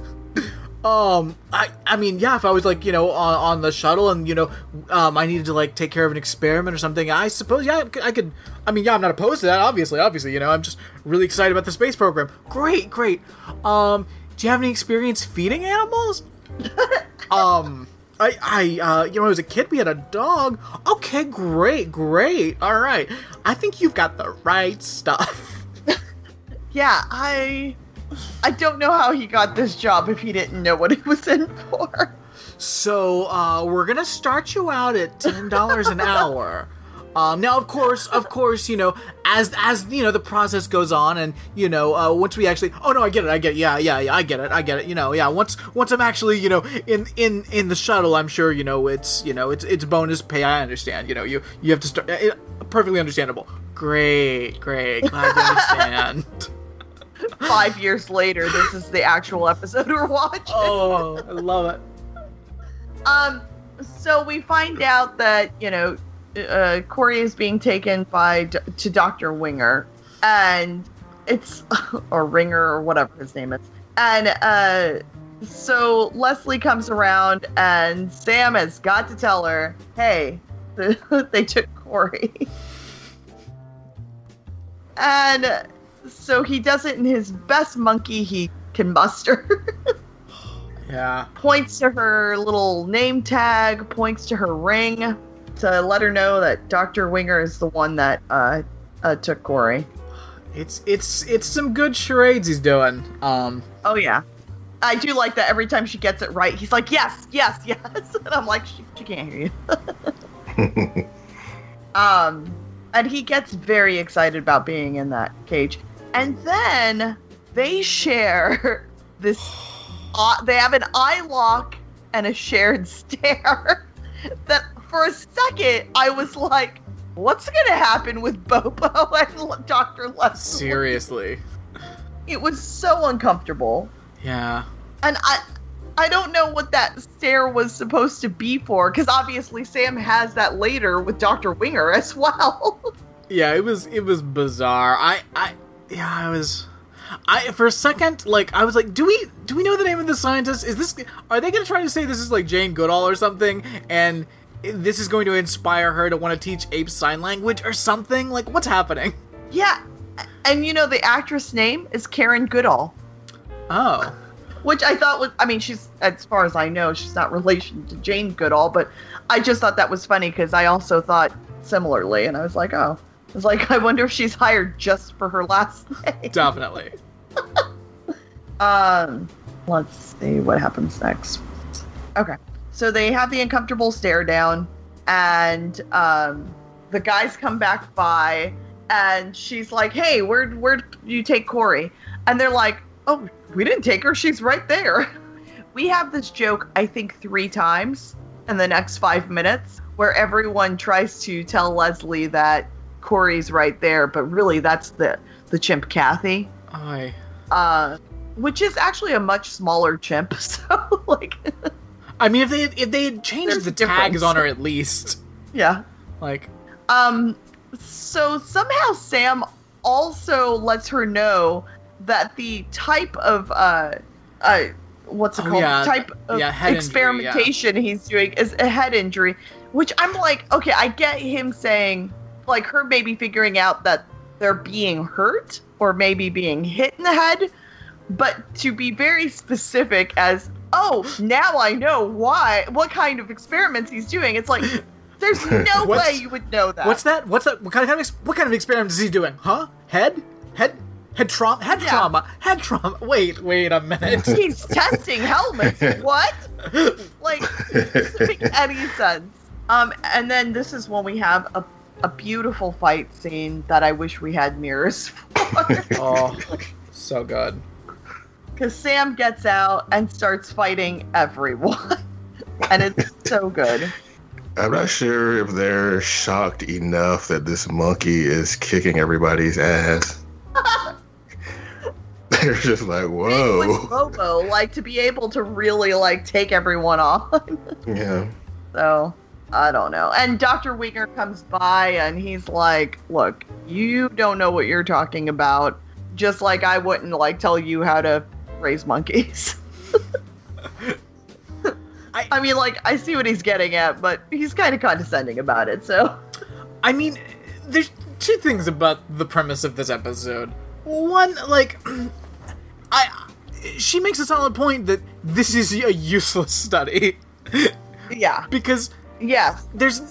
um, I, I mean, yeah. If I was like, you know, on, on the shuttle and you know, um, I needed to like take care of an experiment or something, I suppose, yeah, I could- I mean, yeah, I'm not opposed to that. Obviously, obviously, you know, I'm just really excited about the space program. Great, great. Um, do you have any experience feeding animals? um. I, I, uh, you know, as a kid, we had a dog. Okay, great, great. All right. I think you've got the right stuff. Yeah, I I don't know how he got this job if he didn't know what he was in for. So uh, we're gonna start you out at ten dollars an hour. Um, now, of course, of course, you know, as as you know, the process goes on, and you know, uh, once we actually, oh no, I get it, I get it, yeah, yeah, yeah, I get it, I get it, you know, yeah. Once once I'm actually, you know, in in in the shuttle, I'm sure, you know, it's you know, it's it's bonus pay. I understand, you know, you you have to start. It, perfectly understandable. Great, great, glad you understand. Five years later, this is the actual episode we're watching. oh, I love it. Um, so we find out that you know, uh, Corey is being taken by D- to Doctor Winger, and it's or Ringer or whatever his name is, and uh, so Leslie comes around, and Sam has got to tell her, "Hey, they took Corey," and so he does it in his best monkey he can muster. Yeah. points to her little name tag, points to her ring to let her know that Dr. Winger is the one that uh, uh, took Corey. It's it's it's some good charades he's doing. Um, Oh, yeah. I do like that every time she gets it right. He's like, yes, yes, yes. And I'm like, she, she can't hear you. Um, and he gets very excited about being in that cage. And then they share this. Uh, they have an eye lock and a shared stare. that for a second I was like, "What's gonna happen with Bobo and Doctor Leslie?" seriously. It was so uncomfortable, Yeah. and I. I don't know what that stare was supposed to be for, because obviously Sam has that later with Dr. Winger as well. yeah, it was it was bizarre. I I yeah, I was I for a second like I was like, do we do we know the name of the scientist? Is this are they going to try to say this is like Jane Goodall or something and this is going to inspire her to want to teach apes sign language or something? Like what's happening? Yeah, and you know the actress name is Karen Goodall, Oh. which I thought was I mean she's as far as I know she's not relation to Jane Goodall, but I just thought that was funny because I also thought similarly, and I was like, oh, Like, I wonder if she's hired just for her last name. Definitely. Um, let's see what happens next. Okay, so they have the uncomfortable stare down, and um, the guys come back by, and she's like, "Hey, where where you take Corey?" And they're like, "Oh, we didn't take her. She's right there." We have this joke, I think, three times in the next five minutes, where everyone tries to tell Leslie that Corey's right there, but really that's the the chimp Kathy I uh, which is actually a much smaller chimp. So like, I mean if they if they had changed the tags on her at least. yeah. Like Um, so somehow Sam also lets her know that the type of uh, uh, what's it Oh, called? yeah. Type of Yeah, head injury, experimentation he's doing is a head injury. Which I'm like, okay, I get him saying, like, her maybe figuring out that they're being hurt or maybe being hit in the head, but to be very specific as, oh, now I know why, what kind of experiments he's doing. It's like, there's no way you would know that. What's that? What's that? What kind of what kind of experiment is he doing? Huh? Head? Head? Head trauma? Head Yeah. trauma? Head trauma? Wait, wait a minute. He's testing helmets. What? Like, doesn't make any sense. Um, and then this is when we have a, a beautiful fight scene that I wish we had mirrors for. oh, so good. Because Sam gets out and starts fighting everyone. and it's so good. I'm not sure if they're shocked enough that this monkey is kicking everybody's ass. They're just like, With whoa. Bobo, like to be able to really like take everyone on. Yeah. So I don't know. And Dr. Winger comes by and he's like, "Look, you don't know what you're talking about. Just like I wouldn't like tell you how to raise monkeys." I- I mean, like I see what he's getting at, but he's kind of condescending about it. So I mean, there's two things about the premise of this episode. One, like, I, she makes a solid point that this is a useless study yeah, because yeah, there's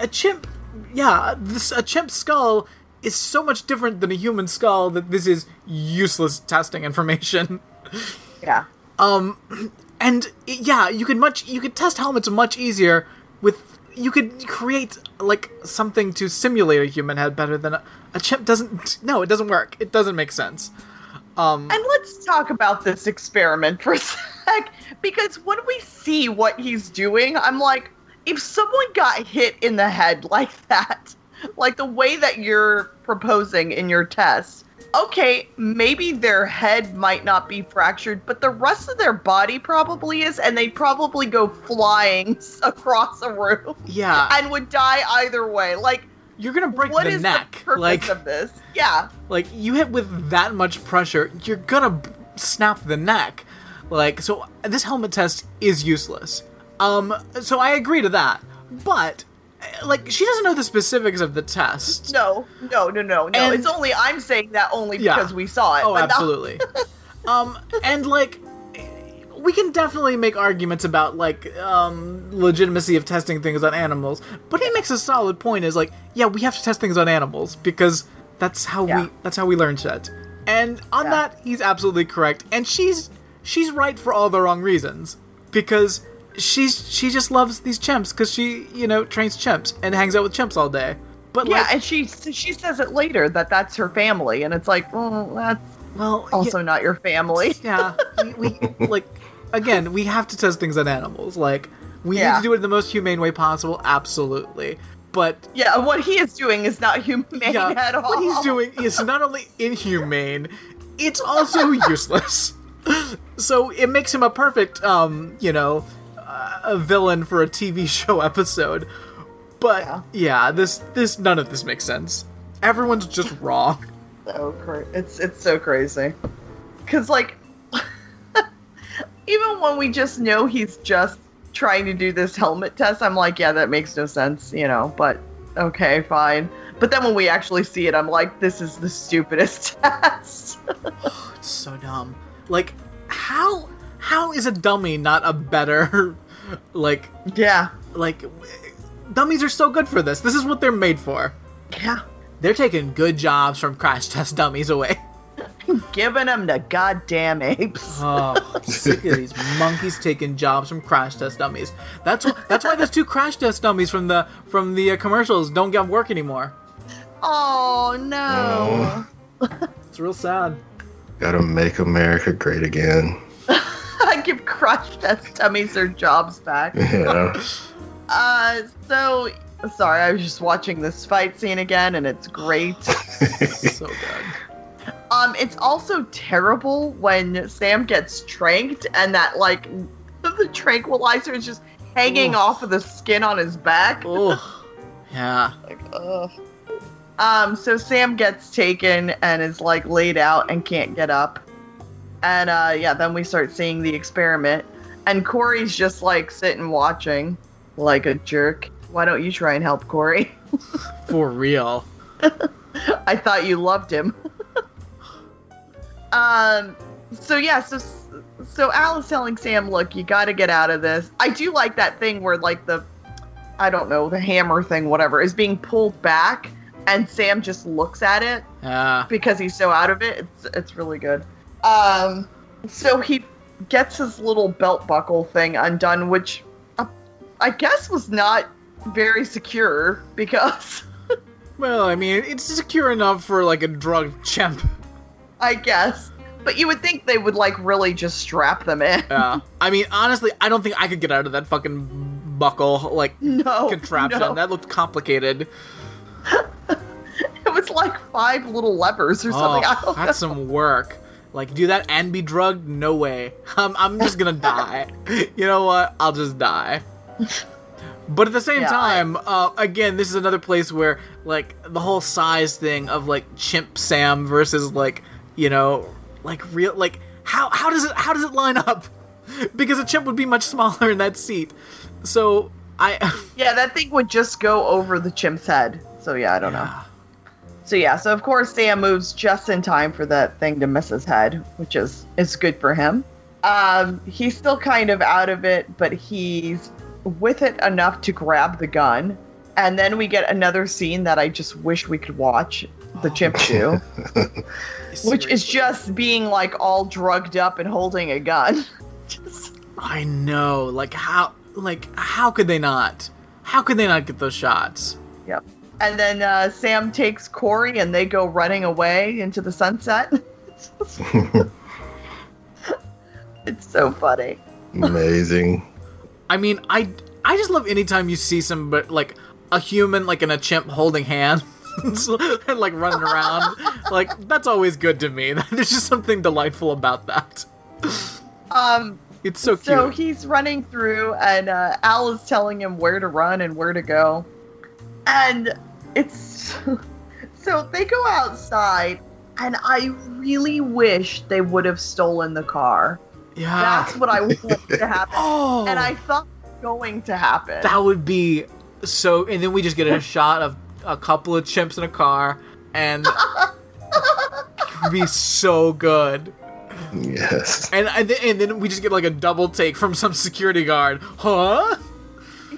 a chimp. Yeah, this a chimp skull is so much different than a human skull that this is useless testing information. yeah, Um, and yeah, you could much you could test helmets much easier with you could create like something to simulate a human head better than a, a chimp doesn't. No, it doesn't work. It doesn't make sense. Um, And let's talk about this experiment for a sec, because when we see what he's doing, I'm like, if someone got hit in the head like that, like the way that you're proposing in your test, okay, maybe their head might not be fractured, but the rest of their body probably is, and they'd probably go flying across a room yeah, and would die either way. Like, you're gonna break what the is neck. the purpose like, of this? Yeah. like you hit with that much pressure, you're gonna b- snap the neck. Like, so this helmet test is useless. Um, so I agree to that, but like she doesn't know the specifics of the test. No, no, no, no, no. And- it's only I'm saying that only Yeah. because we saw it. Oh, absolutely. um, and like, we can definitely make arguments about like um legitimacy of testing things on animals, but he makes a solid point. Is like, yeah, we have to test things on animals because that's how Yeah. we that's how we learn shit. And on Yeah. that, he's absolutely correct, and she's she's right for all the wrong reasons because she's she just loves these chimps because she you know trains chimps and hangs out with chimps all day. But yeah, like, and she she says it later that that's her family, and it's like, well, that's well, yeah- also not your family. yeah we, we like again we have to test things on animals like we need to do it in the most humane way possible absolutely but Yeah, what he is doing is not humane yeah at all. what he's doing is not only inhumane it's also useless so it makes him a perfect um you know a villain for a tv show episode But Yeah. yeah, this this none of this makes sense. Everyone's just wrong. So cra- it's it's so crazy. Cause like, even when we just know he's just trying to do this helmet test, I'm like, yeah, that makes no sense, you know. But okay, fine. But then when we actually see it, I'm like, this is the stupidest test. It's so dumb. Like how how is a dummy not a better like yeah, like dummies are so good for this. This is what they're made for. yeah. They're taking good jobs from crash test dummies away. Giving them the goddamn apes. Oh, sick of these monkeys taking jobs from crash test dummies. That's wh- that's why those two crash test dummies from the from the uh, commercials don't get work anymore. Oh no. It's real sad. Gotta make America great again. I give crush test dummies their jobs back. Yeah. Uh, so sorry, I was just watching this fight scene again, and it's great. So good. Um, it's also terrible when Sam gets tranked, and that like the tranquilizer is just hanging Oof. off of the skin on his back. Oh, yeah. Like, ugh. Um, so Sam gets taken and is like laid out and can't get up. And uh, yeah, then we start seeing the experiment, and Corey's just like sitting watching, like a jerk. Why don't you try and help Corey? For real. I thought you loved him. um. So yeah. So so Al is telling Sam, "Look, you got to get out of this." I do like that thing where like the, I don't know, the hammer thing, whatever, is being pulled back, and Sam just looks at it Yeah. because he's so out of it. It's it's really good. Um. So he gets his little belt buckle thing undone, which uh, I guess was not very secure because. Well, I mean, it's secure enough for like a drug chimp. I guess. But you would think they would like really just strap them in. Yeah. I mean, honestly, I don't think I could get out of that fucking buckle like No contraption. no. That looked complicated. It was like five little levers or something. I Oh, that's know. some work. Like, do that and be drugged? No way. I'm, I'm just gonna die. You know what? I'll just die. But at the same Yeah, I- time, uh, again, this is another place where, like, the whole size thing of like Chimp Sam versus like, you know, like real, like how how does it how does it line up? Because a chimp would be much smaller in that seat. So I, Yeah, that thing would just go over the chimp's head. So yeah, I don't know. So yeah, so of course Sam moves just in time for that thing to miss his head, which is is good for him. Um, he's still kind of out of it, but he's with it enough to grab the gun. And then we get another scene that I just wish we could watch. The chimp do. which is just being like all drugged up and holding a gun. just, I know. Like how like how could they not? How could they not get those shots? yep. And then uh, Sam takes Corey and they go running away into the sunset. it's so funny. Amazing. I mean, I I just love anytime you see some but like a human like in a chimp holding hands and like running around. like that's always good to me. There's just something delightful about that. Um, It's so cute. so he's running through, and uh, Al is telling him where to run and where to go. And it's so they go outside, and I really wish they would have stolen the car. yeah. That's what I want to happen. oh. and I thought going to happen. that would be so and then we just get a shot of a couple of chimps in a car and it would be so good. Yes. And and then, and then we just get like a double take from some security guard. Huh?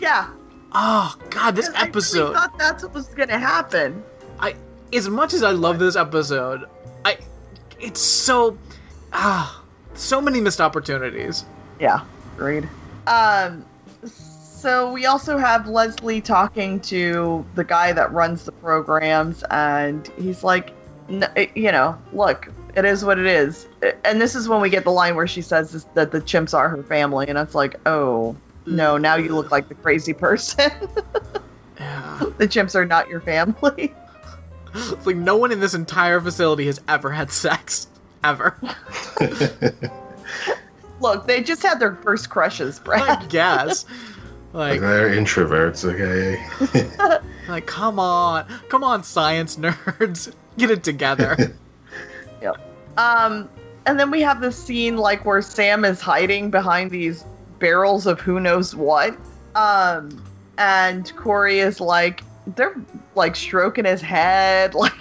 yeah. Oh god, this episode. I really thought that's what was going to happen. I as much as I love this episode, I it's so ah so many missed opportunities. Yeah, agreed. Um, so we also have Leslie talking to the guy that runs the programs, and he's like, "N- you know, look, it is what it is. And this is when we get the line where she says this, that the chimps are her family, and it's like, oh no, now you look like the crazy person. Yeah. the chimps are not your family. It's like no one in this entire facility has ever had sex. Ever. look, they just had their first crushes, I Brad. guess. Like, They're introverts, okay? like, come on, come on, science nerds, get it together. yep. Um, and then we have this scene like where Sam is hiding behind these barrels of who knows what. Um, and Corey is like, they're like stroking his head, like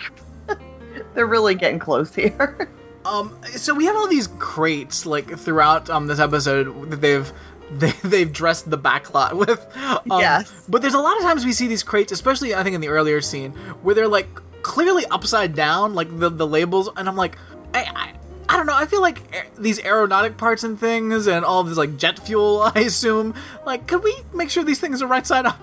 they're really getting close here. Um, so we have all these crates like throughout um this episode that they've they, they've dressed the backlot with. Um, Yes. But there's a lot of times we see these crates, especially I think in the earlier scene, where they're like clearly upside down, like the the labels, and I'm like, I. I I don't know. I feel like a- these aeronautic parts and things, and all of this like jet fuel. I assume, like, could we make sure these things are right side up?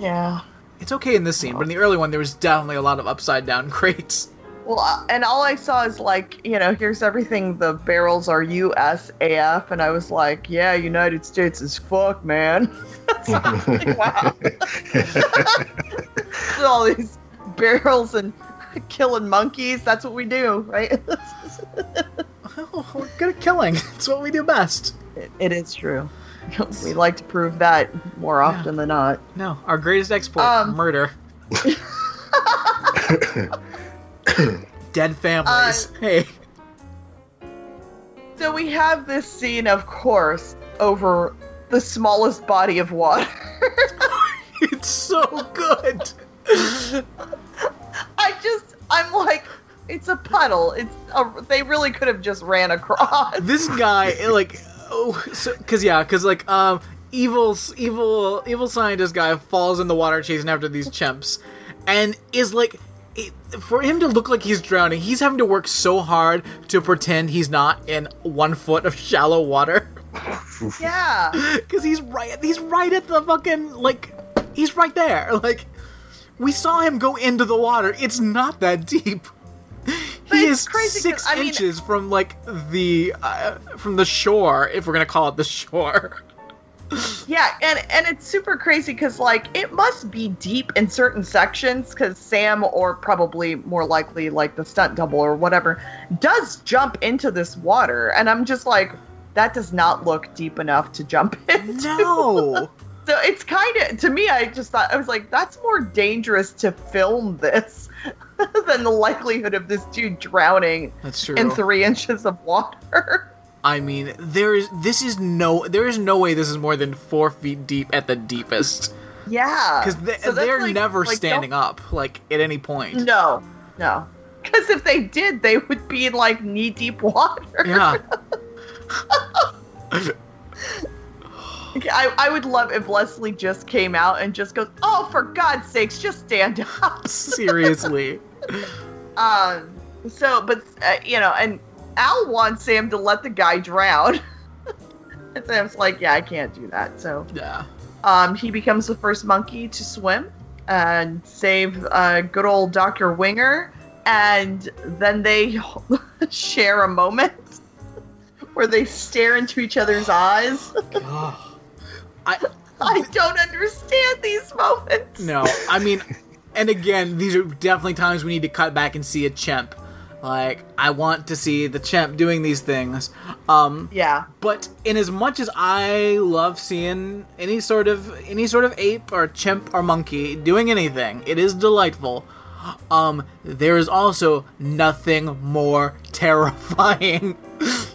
Yeah. It's okay in this scene, but in the early one, there was definitely a lot of upside down crates. Well, uh, and all I saw is like, you know, here's everything. The barrels are USAF, and I was like, yeah, United States is fuck, man. So like, wow. all these barrels and killing monkeys. That's what we do, right? Oh, we're good at killing. It's what we do best. it, it is true. We like to prove that more often than not. No, our greatest exploit: Um, murder. Dead families. Uh, hey, So we have this scene, of course, over the smallest body of water. it's so good. I just, I'm like, it's a puddle. It's a, they really could have just ran across. this guy, like, oh, so, cause yeah, cause like, um, evil, evil, evil scientist guy falls in the water chasing after these chimps, and is like. it- For him to look like he's drowning, he's having to work so hard to pretend he's not in one foot of shallow water. Yeah. Cause he's right he's right at the fucking like he's right there. Like we saw him go into the water. It's not that deep. He is six I mean- inches from like the uh, from the shore, if we're gonna call it the shore. Yeah, and and it's super crazy because like it must be deep in certain sections because Sam or probably more likely like the stunt double or whatever does jump into this water, and I'm just like, that does not look deep enough to jump into. No. So it's kind of to me, I just thought I was like, that's more dangerous to film this than the likelihood of this dude drowning That's true. in three inches of water. I mean, there is this is no there is no way this is more than four feet deep at the deepest. yeah, Because they, so they're like- never like, standing up, like at any point. No, no. Because if they did, they would be in like knee deep water. Yeah. I, I would love if Leslie just came out and just goes, "Oh, for God's sakes, just stand up." Seriously. Um. So, but uh, you know, and Al wants Sam to let the guy drown. and Sam's like, "Yeah, I can't do that." So, Yeah. um, he becomes the first monkey to swim and save uh, good old Doctor Winger, and then they share a moment where they stare into each other's eyes. I I don't understand these moments. no, I mean, and again, these are definitely times we need to cut back and see a chimp. Like, I want to see the chimp doing these things. Um, Yeah. but in as much as I love seeing any sort of any sort of ape or chimp or monkey doing anything, it is delightful. Um, there is also nothing more terrifying.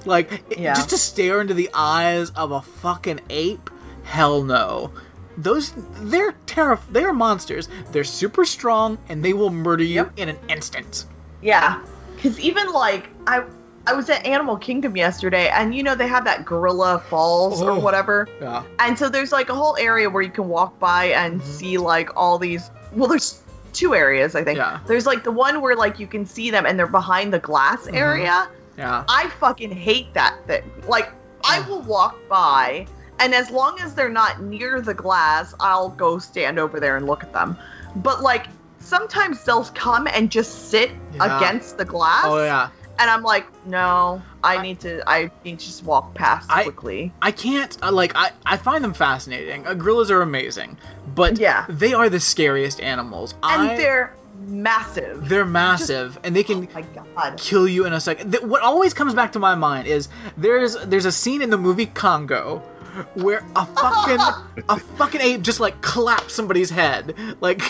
like it- Yeah. just to stare into the eyes of a fucking ape. Hell no. Those they're terri- they are monsters. They're super strong and they will murder you Yep. in an instant. Yeah. Because even like I, I was at Animal Kingdom yesterday, and you know they have that Gorilla Falls or Oh. whatever, Yeah. and so there's like a whole area where you can walk by and Mhm. see like all these. Well, there's two areas I think. Yeah. There's like the one where like you can see them and they're behind the glass Mhm. area. Yeah. I fucking hate that thing. Like I will walk by, and as long as they're not near the glass, I'll go stand over there and look at them. But like sometimes they'll come and just sit Yeah. against the glass. Oh yeah. And I'm like, no, I I- need to. I need to just walk past I- quickly. I can't uh, like I I find them fascinating. Uh, gorillas are amazing, but Yeah. they are the scariest animals. And I, they're massive. they're massive and they oh can god. kill you in a second. Th- what always comes back to my mind is there's there's a scene in the movie Congo where a fucking a fucking ape just like claps somebody's head, like,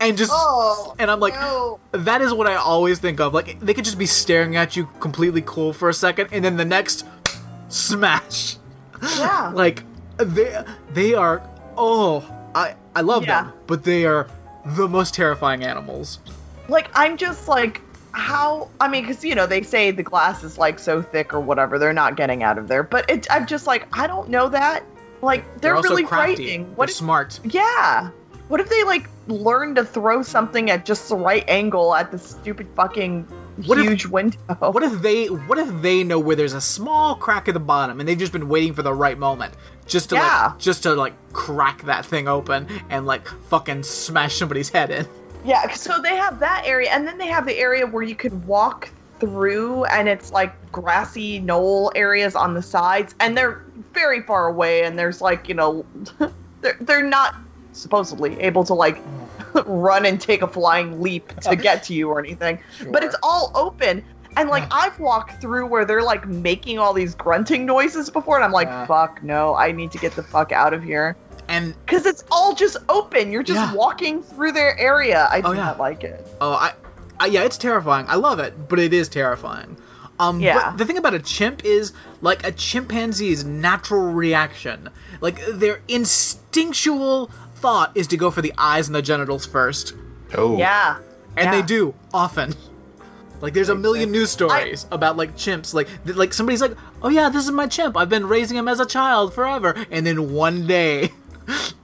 and just Oh, and I'm like, no. that is what I always think of. Like they could just be staring at you completely cool for a second, and then the next smash. Yeah. Like they they are oh I I love Yeah. them, but they are the most terrifying animals. like i'm just like how i mean because you know they say the glass is like so thick or whatever they're not getting out of there but it, i'm just like i don't know that like they're, also really crafty. frightening They're what if, smart. yeah what if they like learn to throw something at just the right angle at the stupid fucking What if- huge window What if they what if they know where there's a small crack at the bottom and they've just been waiting for the right moment just to Yeah. like just to like crack that thing open and like fucking smash somebody's head in. Yeah, so they have that area, and then they have the area where you could walk through, and it's like grassy knoll areas on the sides, and they're very far away, and there's like you know, they're they're not supposedly able to like run and take a flying leap to get to you or anything, but it's all open. And like I've walked through where they're like making all these grunting noises before, and I'm like. "Fuck no! I need to get the fuck out of here." And Because it's all just open. You're just Yeah. walking through their area. I do Oh, yeah. not like it. oh I, I yeah, it's terrifying. I love it, but it is terrifying. Um Yeah. but the thing about a chimp is like a chimpanzee's natural reaction. Like their instinctual thought is to go for the eyes and the genitals first. Oh, Yeah. and Yeah. they do often. Like there's a million news stories about like chimps, like th- like somebody's like, oh yeah, this is my chimp. I've been raising him as a child forever, and then one day,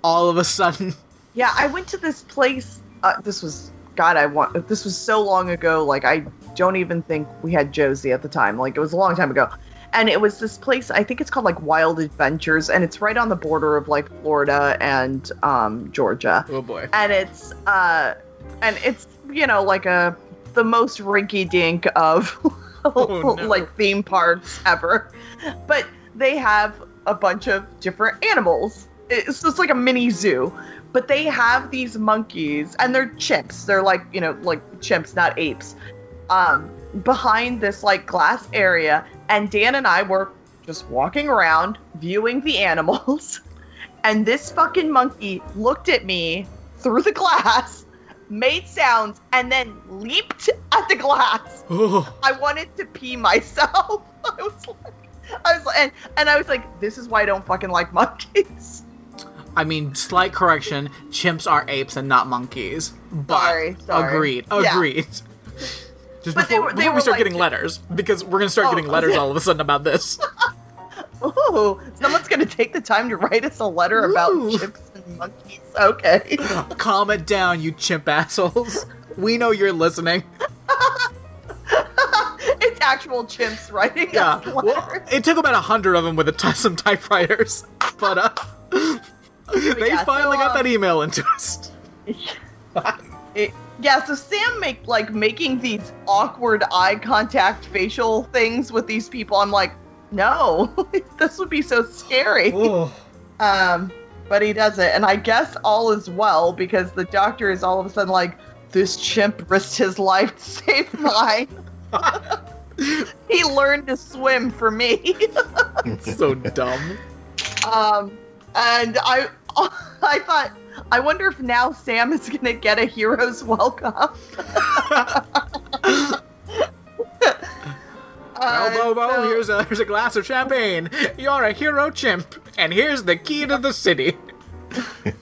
all of a sudden, Yeah, I went to this place. Uh, this was God. I want. This was so long ago. Like I don't even think we had Josie at the time. Like it was a long time ago. And it was this place. I think it's called like Wild Adventures, and it's right on the border of like Florida and um, Georgia. oh boy, And it's uh, and it's you know like a the most rinky dink of Oh, no. like theme parks ever. But they have a bunch of different animals. It's just like a mini zoo. But they have these monkeys and they're chimps. They're like, you know, like chimps, not apes. Um, behind this like glass area. And Dan and I were just walking around viewing the animals. And this fucking monkey looked at me through the glass, made sounds, and then leaped at the glass. oh, I wanted to pee myself. I was like, I was and, and I was like, this is why I don't fucking like monkeys. I mean, slight correction: chimps are apes and not monkeys. But Sorry, sorry. agreed, Yeah. agreed. Just But they before, were- they before we start like- getting letters, because we're gonna start Oh, getting letters yeah. all of a sudden about this. Ooh, someone's gonna take the time to write us a letter about chimps and monkeys. Okay. Calm it down, you chimp assholes. We know you're listening. it's actual chimps writing Yeah, well, it took about a hundred of them with a t- some typewriters, but uh, they yeah, finally so, got um, that email into us. It- yeah, so Sam make like making these awkward eye contact facial things with these people. I'm like, no, this would be so scary. Um, but he does it, and I guess all is well because the doctor is all of a sudden like, this chimp risked his life to save mine. he learned to swim for me. so dumb. um, and I, I thought, I wonder if now Sam is gonna get a hero's welcome. Uh, well, Bobo, so- here's a here's a glass of champagne. You're a hero chimp, and here's the key to the city.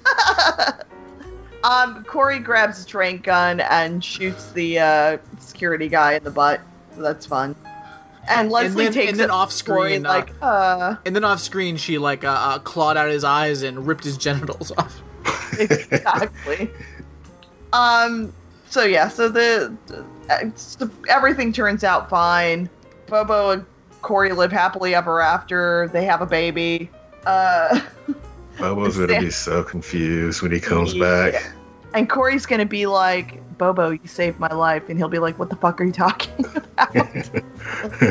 Um, Corey grabs a trank gun and shoots the uh, security guy in the butt. So that's fun. And Leslie then- takes and then it off screen, uh, like, uh, And then off screen, she like uh, uh, clawed out his eyes and ripped his genitals off. exactly. um. So yeah. So the, uh, so everything turns out fine. Bobo and Corey live happily ever after. They have a baby. Uh, Bobo's gonna be so confused when he comes back. and Corey's gonna be like, "Bobo, you saved my life," and he'll be like, "What the fuck are you talking about?"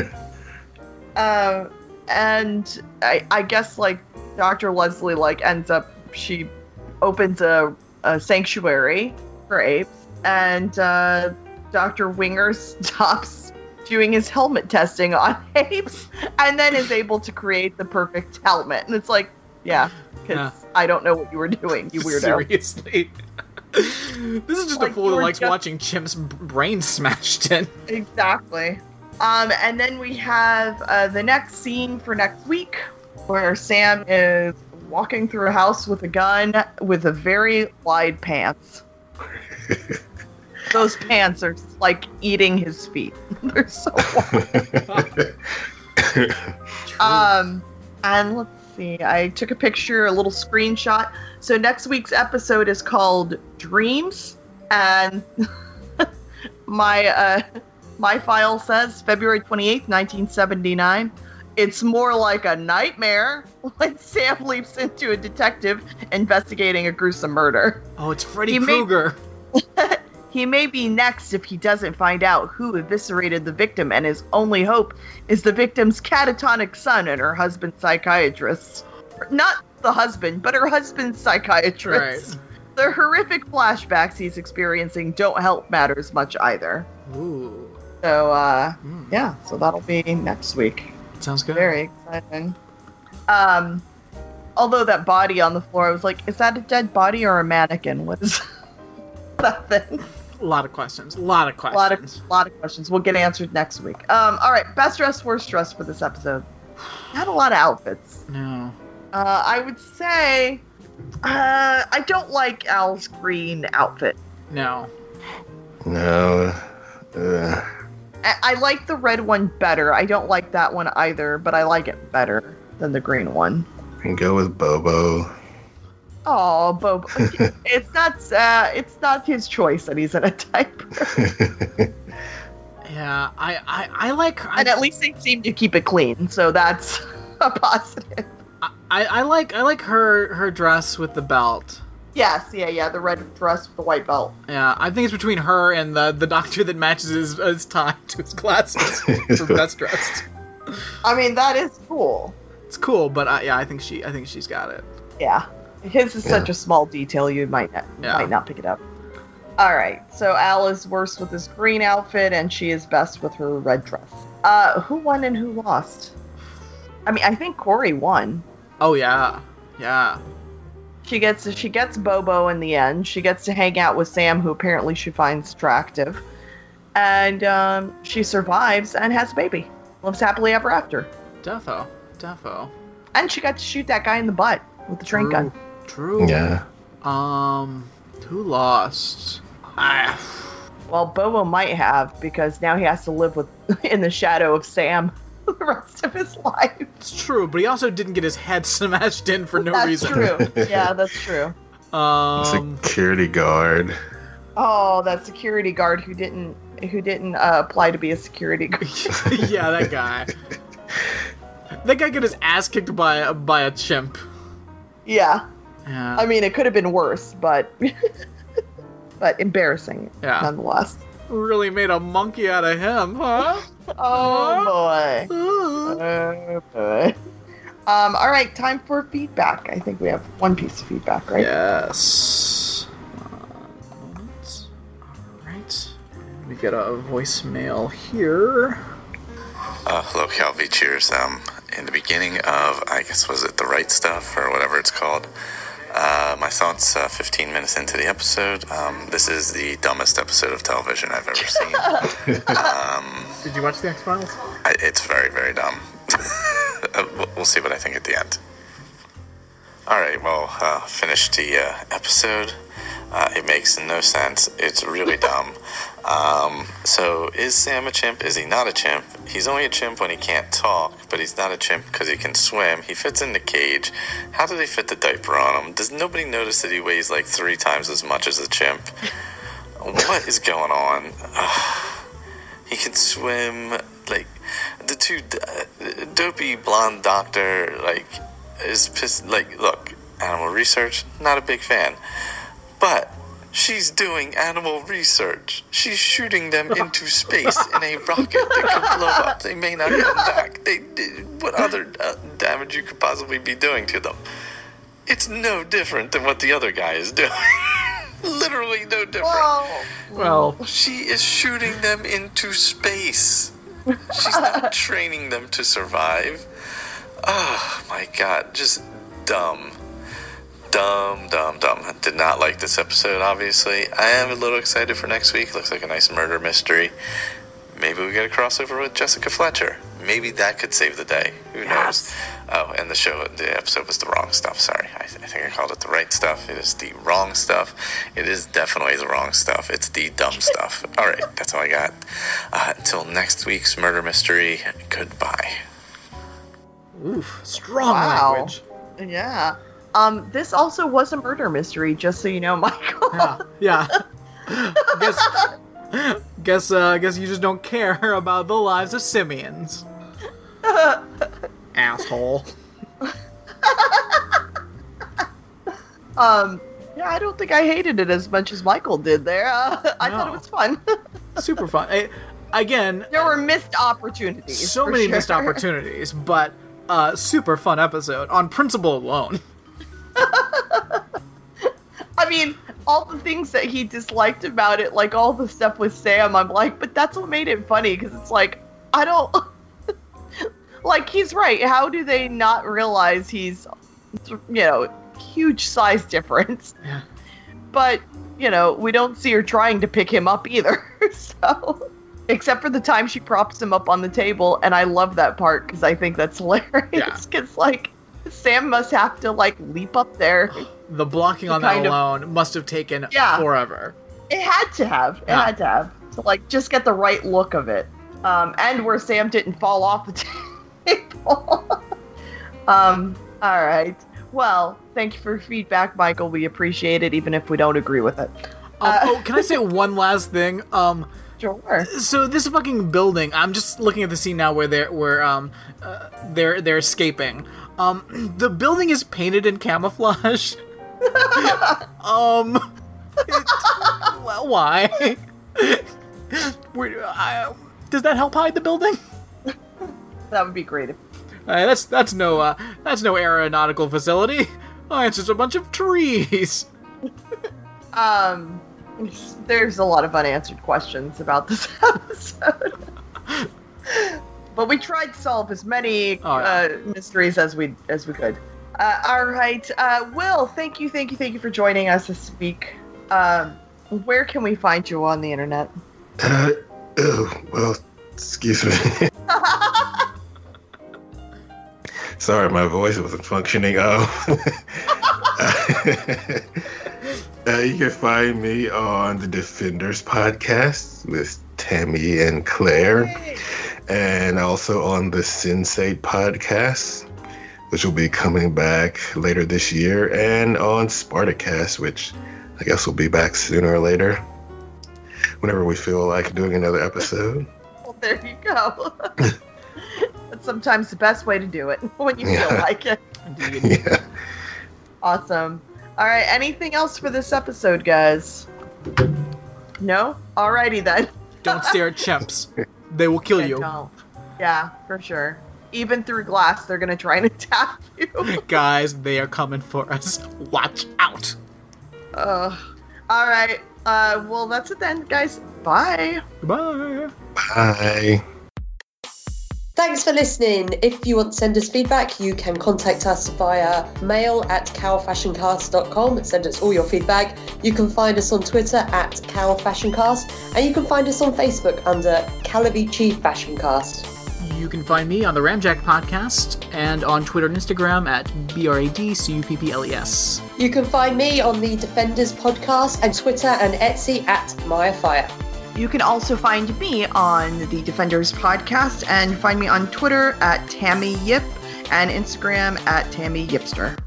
Um, and I, I guess like Dr. Leslie like ends up she opens a, a sanctuary for apes, and uh, Dr. Winger stops doing his helmet testing on apes, and then is able to create the perfect helmet. And it's like, yeah, because Yeah. I don't know what you were doing, you weirdo. Seriously. this is just Like, a fool you who likes just- watching chimps' b- brains smashed in. Exactly. Um, and then we have uh, the next scene for next week, where Sam is walking through a house with a gun with a very wide pants. Those pants are like eating his feet. They're so wide. Um, and let's see. I took a picture, a little screenshot. So next week's episode is called Dreams, and my uh, my file says February twenty eighth, nineteen seventy nine. It's more like a nightmare when Sam leaps into a detective investigating a gruesome murder. oh, it's Freddy Krueger. He may be next if he doesn't find out who eviscerated the victim, and his only hope is the victim's catatonic son and her husband's psychiatrist. Not the husband, but her husband's psychiatrist. Right. The horrific flashbacks he's experiencing don't help matters much either. Ooh. So, uh, Hmm. yeah, so that'll be next week. Sounds good. Very exciting. Um, although that body on the floor, I was like, is that a dead body or a mannequin? What is that thing? A lot of questions. A lot of A questions. lot of lot of questions We'll get answered next week. Um, all right, best dress, worst dress for this episode. Had a lot of outfits. No. Uh, I would say uh, I don't like Al's green outfit. No. no. Uh, I-, I like the red one better. I don't like that one either, but I like it better than the green one. and go with Bobo. Oh, Bob, it's not uh, it's not his choice that he's in a diaper. Yeah, I, I, I like I, and at least they seem to keep it clean, so that's a positive. I, I like I like her her dress with the belt. Yes, yeah, yeah, the red dress with the white belt. Yeah, I think it's between her and the the doctor that matches his, his tie to his glasses for best dressed. I mean, that is cool. It's cool, but uh, yeah, I think she I think she's got it. Yeah, his is such a small detail you might not Yeah. might not pick it up. All right, so Al is worst with his green outfit, and she is best with her red dress. Uh, who won and who lost? I mean, I think Corey won. Oh yeah, yeah. She gets she gets Bobo in the end. She gets to hang out with Sam, who apparently she finds attractive, and um, she survives and has a baby. Lives happily ever after. Defo, defo. And she got to shoot that guy in the butt with the train gun. True. yeah. Um, who lost? I, Well, Bobo might have because now he has to live with in the shadow of Sam the rest of his life. it's true, but he also didn't get his head smashed in for no that's reason. That's true. Yeah, that's true. Um, Security guard. Oh, that security guard who didn't who didn't uh, apply to be a security guard. yeah, that guy. That guy got his ass kicked by by a chimp. Yeah, Yeah. I mean it could have been worse, but but embarrassing Yeah. nonetheless. Really made a monkey out of him, huh? Oh boy. Uh, Oh boy. Um, all right, time for feedback. I think we have one piece of feedback, right? Yes. Alright. We get a voicemail here. Uh, hello, Calvi. Cheers. Um, in the beginning of, I guess, was it the right stuff or whatever it's called? Uh, my thoughts. Uh, 15 minutes into the episode. Um, this is the dumbest episode of television I've ever seen. um, Did you watch the X Files? It's very, very dumb. Uh, we'll- we'll see what I think at the end. All right. Well, uh, finished the uh, episode. Uh, it makes no sense. It's really dumb. Um, so, is Sam a chimp? Is he not a chimp? He's only a chimp when he can't talk, but he's not a chimp because he can swim. He fits in the cage. How do they fit the diaper on him? Does nobody notice that he weighs like three times as much as a chimp? What is going on? he can swim. Like the two uh, dopey blonde doctor, like is pissed. Like, look, animal research. Not a big fan, but she's doing animal research. She's shooting them into space in a rocket that could blow up. They may not come back. They, they- what other uh, damage you could possibly be doing to them? It's no different than what the other guy is doing. Literally no different. Well, Well, She is shooting them into space. She's not training them to survive. Oh my god, just dumb. Dumb, dumb, dumb. Did not like this episode, obviously. I am a little excited for next week. Looks like a nice murder mystery. Maybe we get a crossover with Jessica Fletcher. Maybe that could save the day. Who knows? Oh, and the show, the episode was the wrong stuff. Sorry. I, I think I called it the right stuff. It is the wrong stuff. It is definitely the wrong stuff. It's the dumb stuff. All right, that's all I got. Uh, until next week's murder mystery, goodbye. Oof, strong Wow. language. Yeah. Um, this also was a murder mystery, just so you know, Michael. Yeah, yeah. guess, guess, uh, guess you just don't care about the lives of simians. Asshole. um, yeah, I don't think I hated it as much as Michael did there. Uh, I thought it was fun. Super fun. Eh, again, there were missed opportunities. so many sure. missed opportunities, but uh, super fun episode on principle alone. I mean, all the things that he disliked about it, like all the stuff with Sam, I'm like, but that's what made it funny because it's like, I don't. like, he's right. How do they not realize he's, you know, huge size difference? Yeah. But, you know, we don't see her trying to pick him up either. so. Except for the time she props him up on the table, and I love that part because I think that's hilarious. Yeah. Because, like, Sam must have to, like, leap up there. The blocking on that Kind of- alone must have taken Yeah. forever. It had to have. It Yeah. had to have. To like just get the right look of it. Um, and where Sam didn't fall off the table. um, all right. Well, thank you for feedback, Michael. We appreciate it, even if we don't agree with it. Um, Uh, oh, can I say one last thing? Um, Sure. so this fucking building. I'm just looking at the scene now where they're where um uh, they're they're escaping. Um, the building is painted in camouflage. um, it- well, why? Where- I- does that help hide the building? That would be great. If- Uh, that's that's no uh, that's no aeronautical facility. Oh, it's just a bunch of trees. Um, there's a lot of unanswered questions about this episode. But we tried to solve as many Oh, yeah. uh, mysteries as we as we could. Uh, all right, uh, Will. Thank you, thank you, thank you for joining us this week. Um, where can we find you on the internet? Uh, oh, well, excuse me. Sorry, my voice wasn't functioning. Oh. uh, you can find me on the Defenders podcast with Tammy and Claire, and also on the Sensei podcast, which will be coming back later this year, and on Spartacast, which I guess will be back sooner or later whenever we feel like doing another episode. Well, there you go. That's sometimes the best way to do it when you Yeah. feel like it. yeah. Awesome. All right. Anything else for this episode, guys? No. Alrighty then. Don't stare at chimps. They will kill Yeah, you. don't. Yeah, for sure. Even through glass, they're gonna try and attack you. Guys, they are coming for us. Watch out. Ugh. All right. Uh, well, that's it then, guys. Bye. Goodbye. Bye. Thanks for listening. If you want to send us feedback, you can contact us via mail at cowfashioncast.com. Send us all your feedback. You can find us on Twitter at cowfashioncast, and you can find us on Facebook under Calavicci Fashioncast. You can find me on the Ramjack podcast and on Twitter and Instagram at B-R-A-D-C-U-P-P-L-E-S. You can find me on the Defenders podcast and Twitter and Etsy at Maya Fire. You can also find me on the Defenders podcast and find me on Twitter at Tammy Yip and Instagram at Tammy Yipster.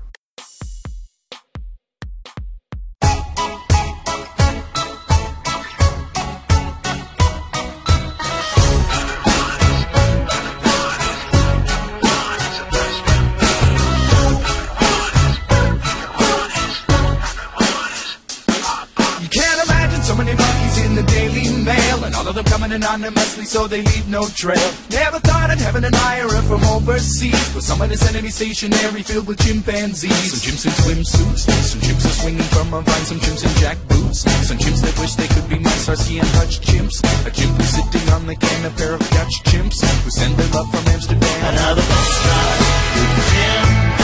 anonymously so they leave no trail. Never thought I'd have an admirer from overseas, but someone is enemy stationary filled with chimpanzees. Some chimps in swimsuits, some chimps are swinging from a vine, some chimps in jack boots, some chimps that wish they could be nice are seeing Dutch chimps. A chimp who's sitting on the can, a pair of Dutch chimps who send their love from Amsterdam. Another bus stop, chimp.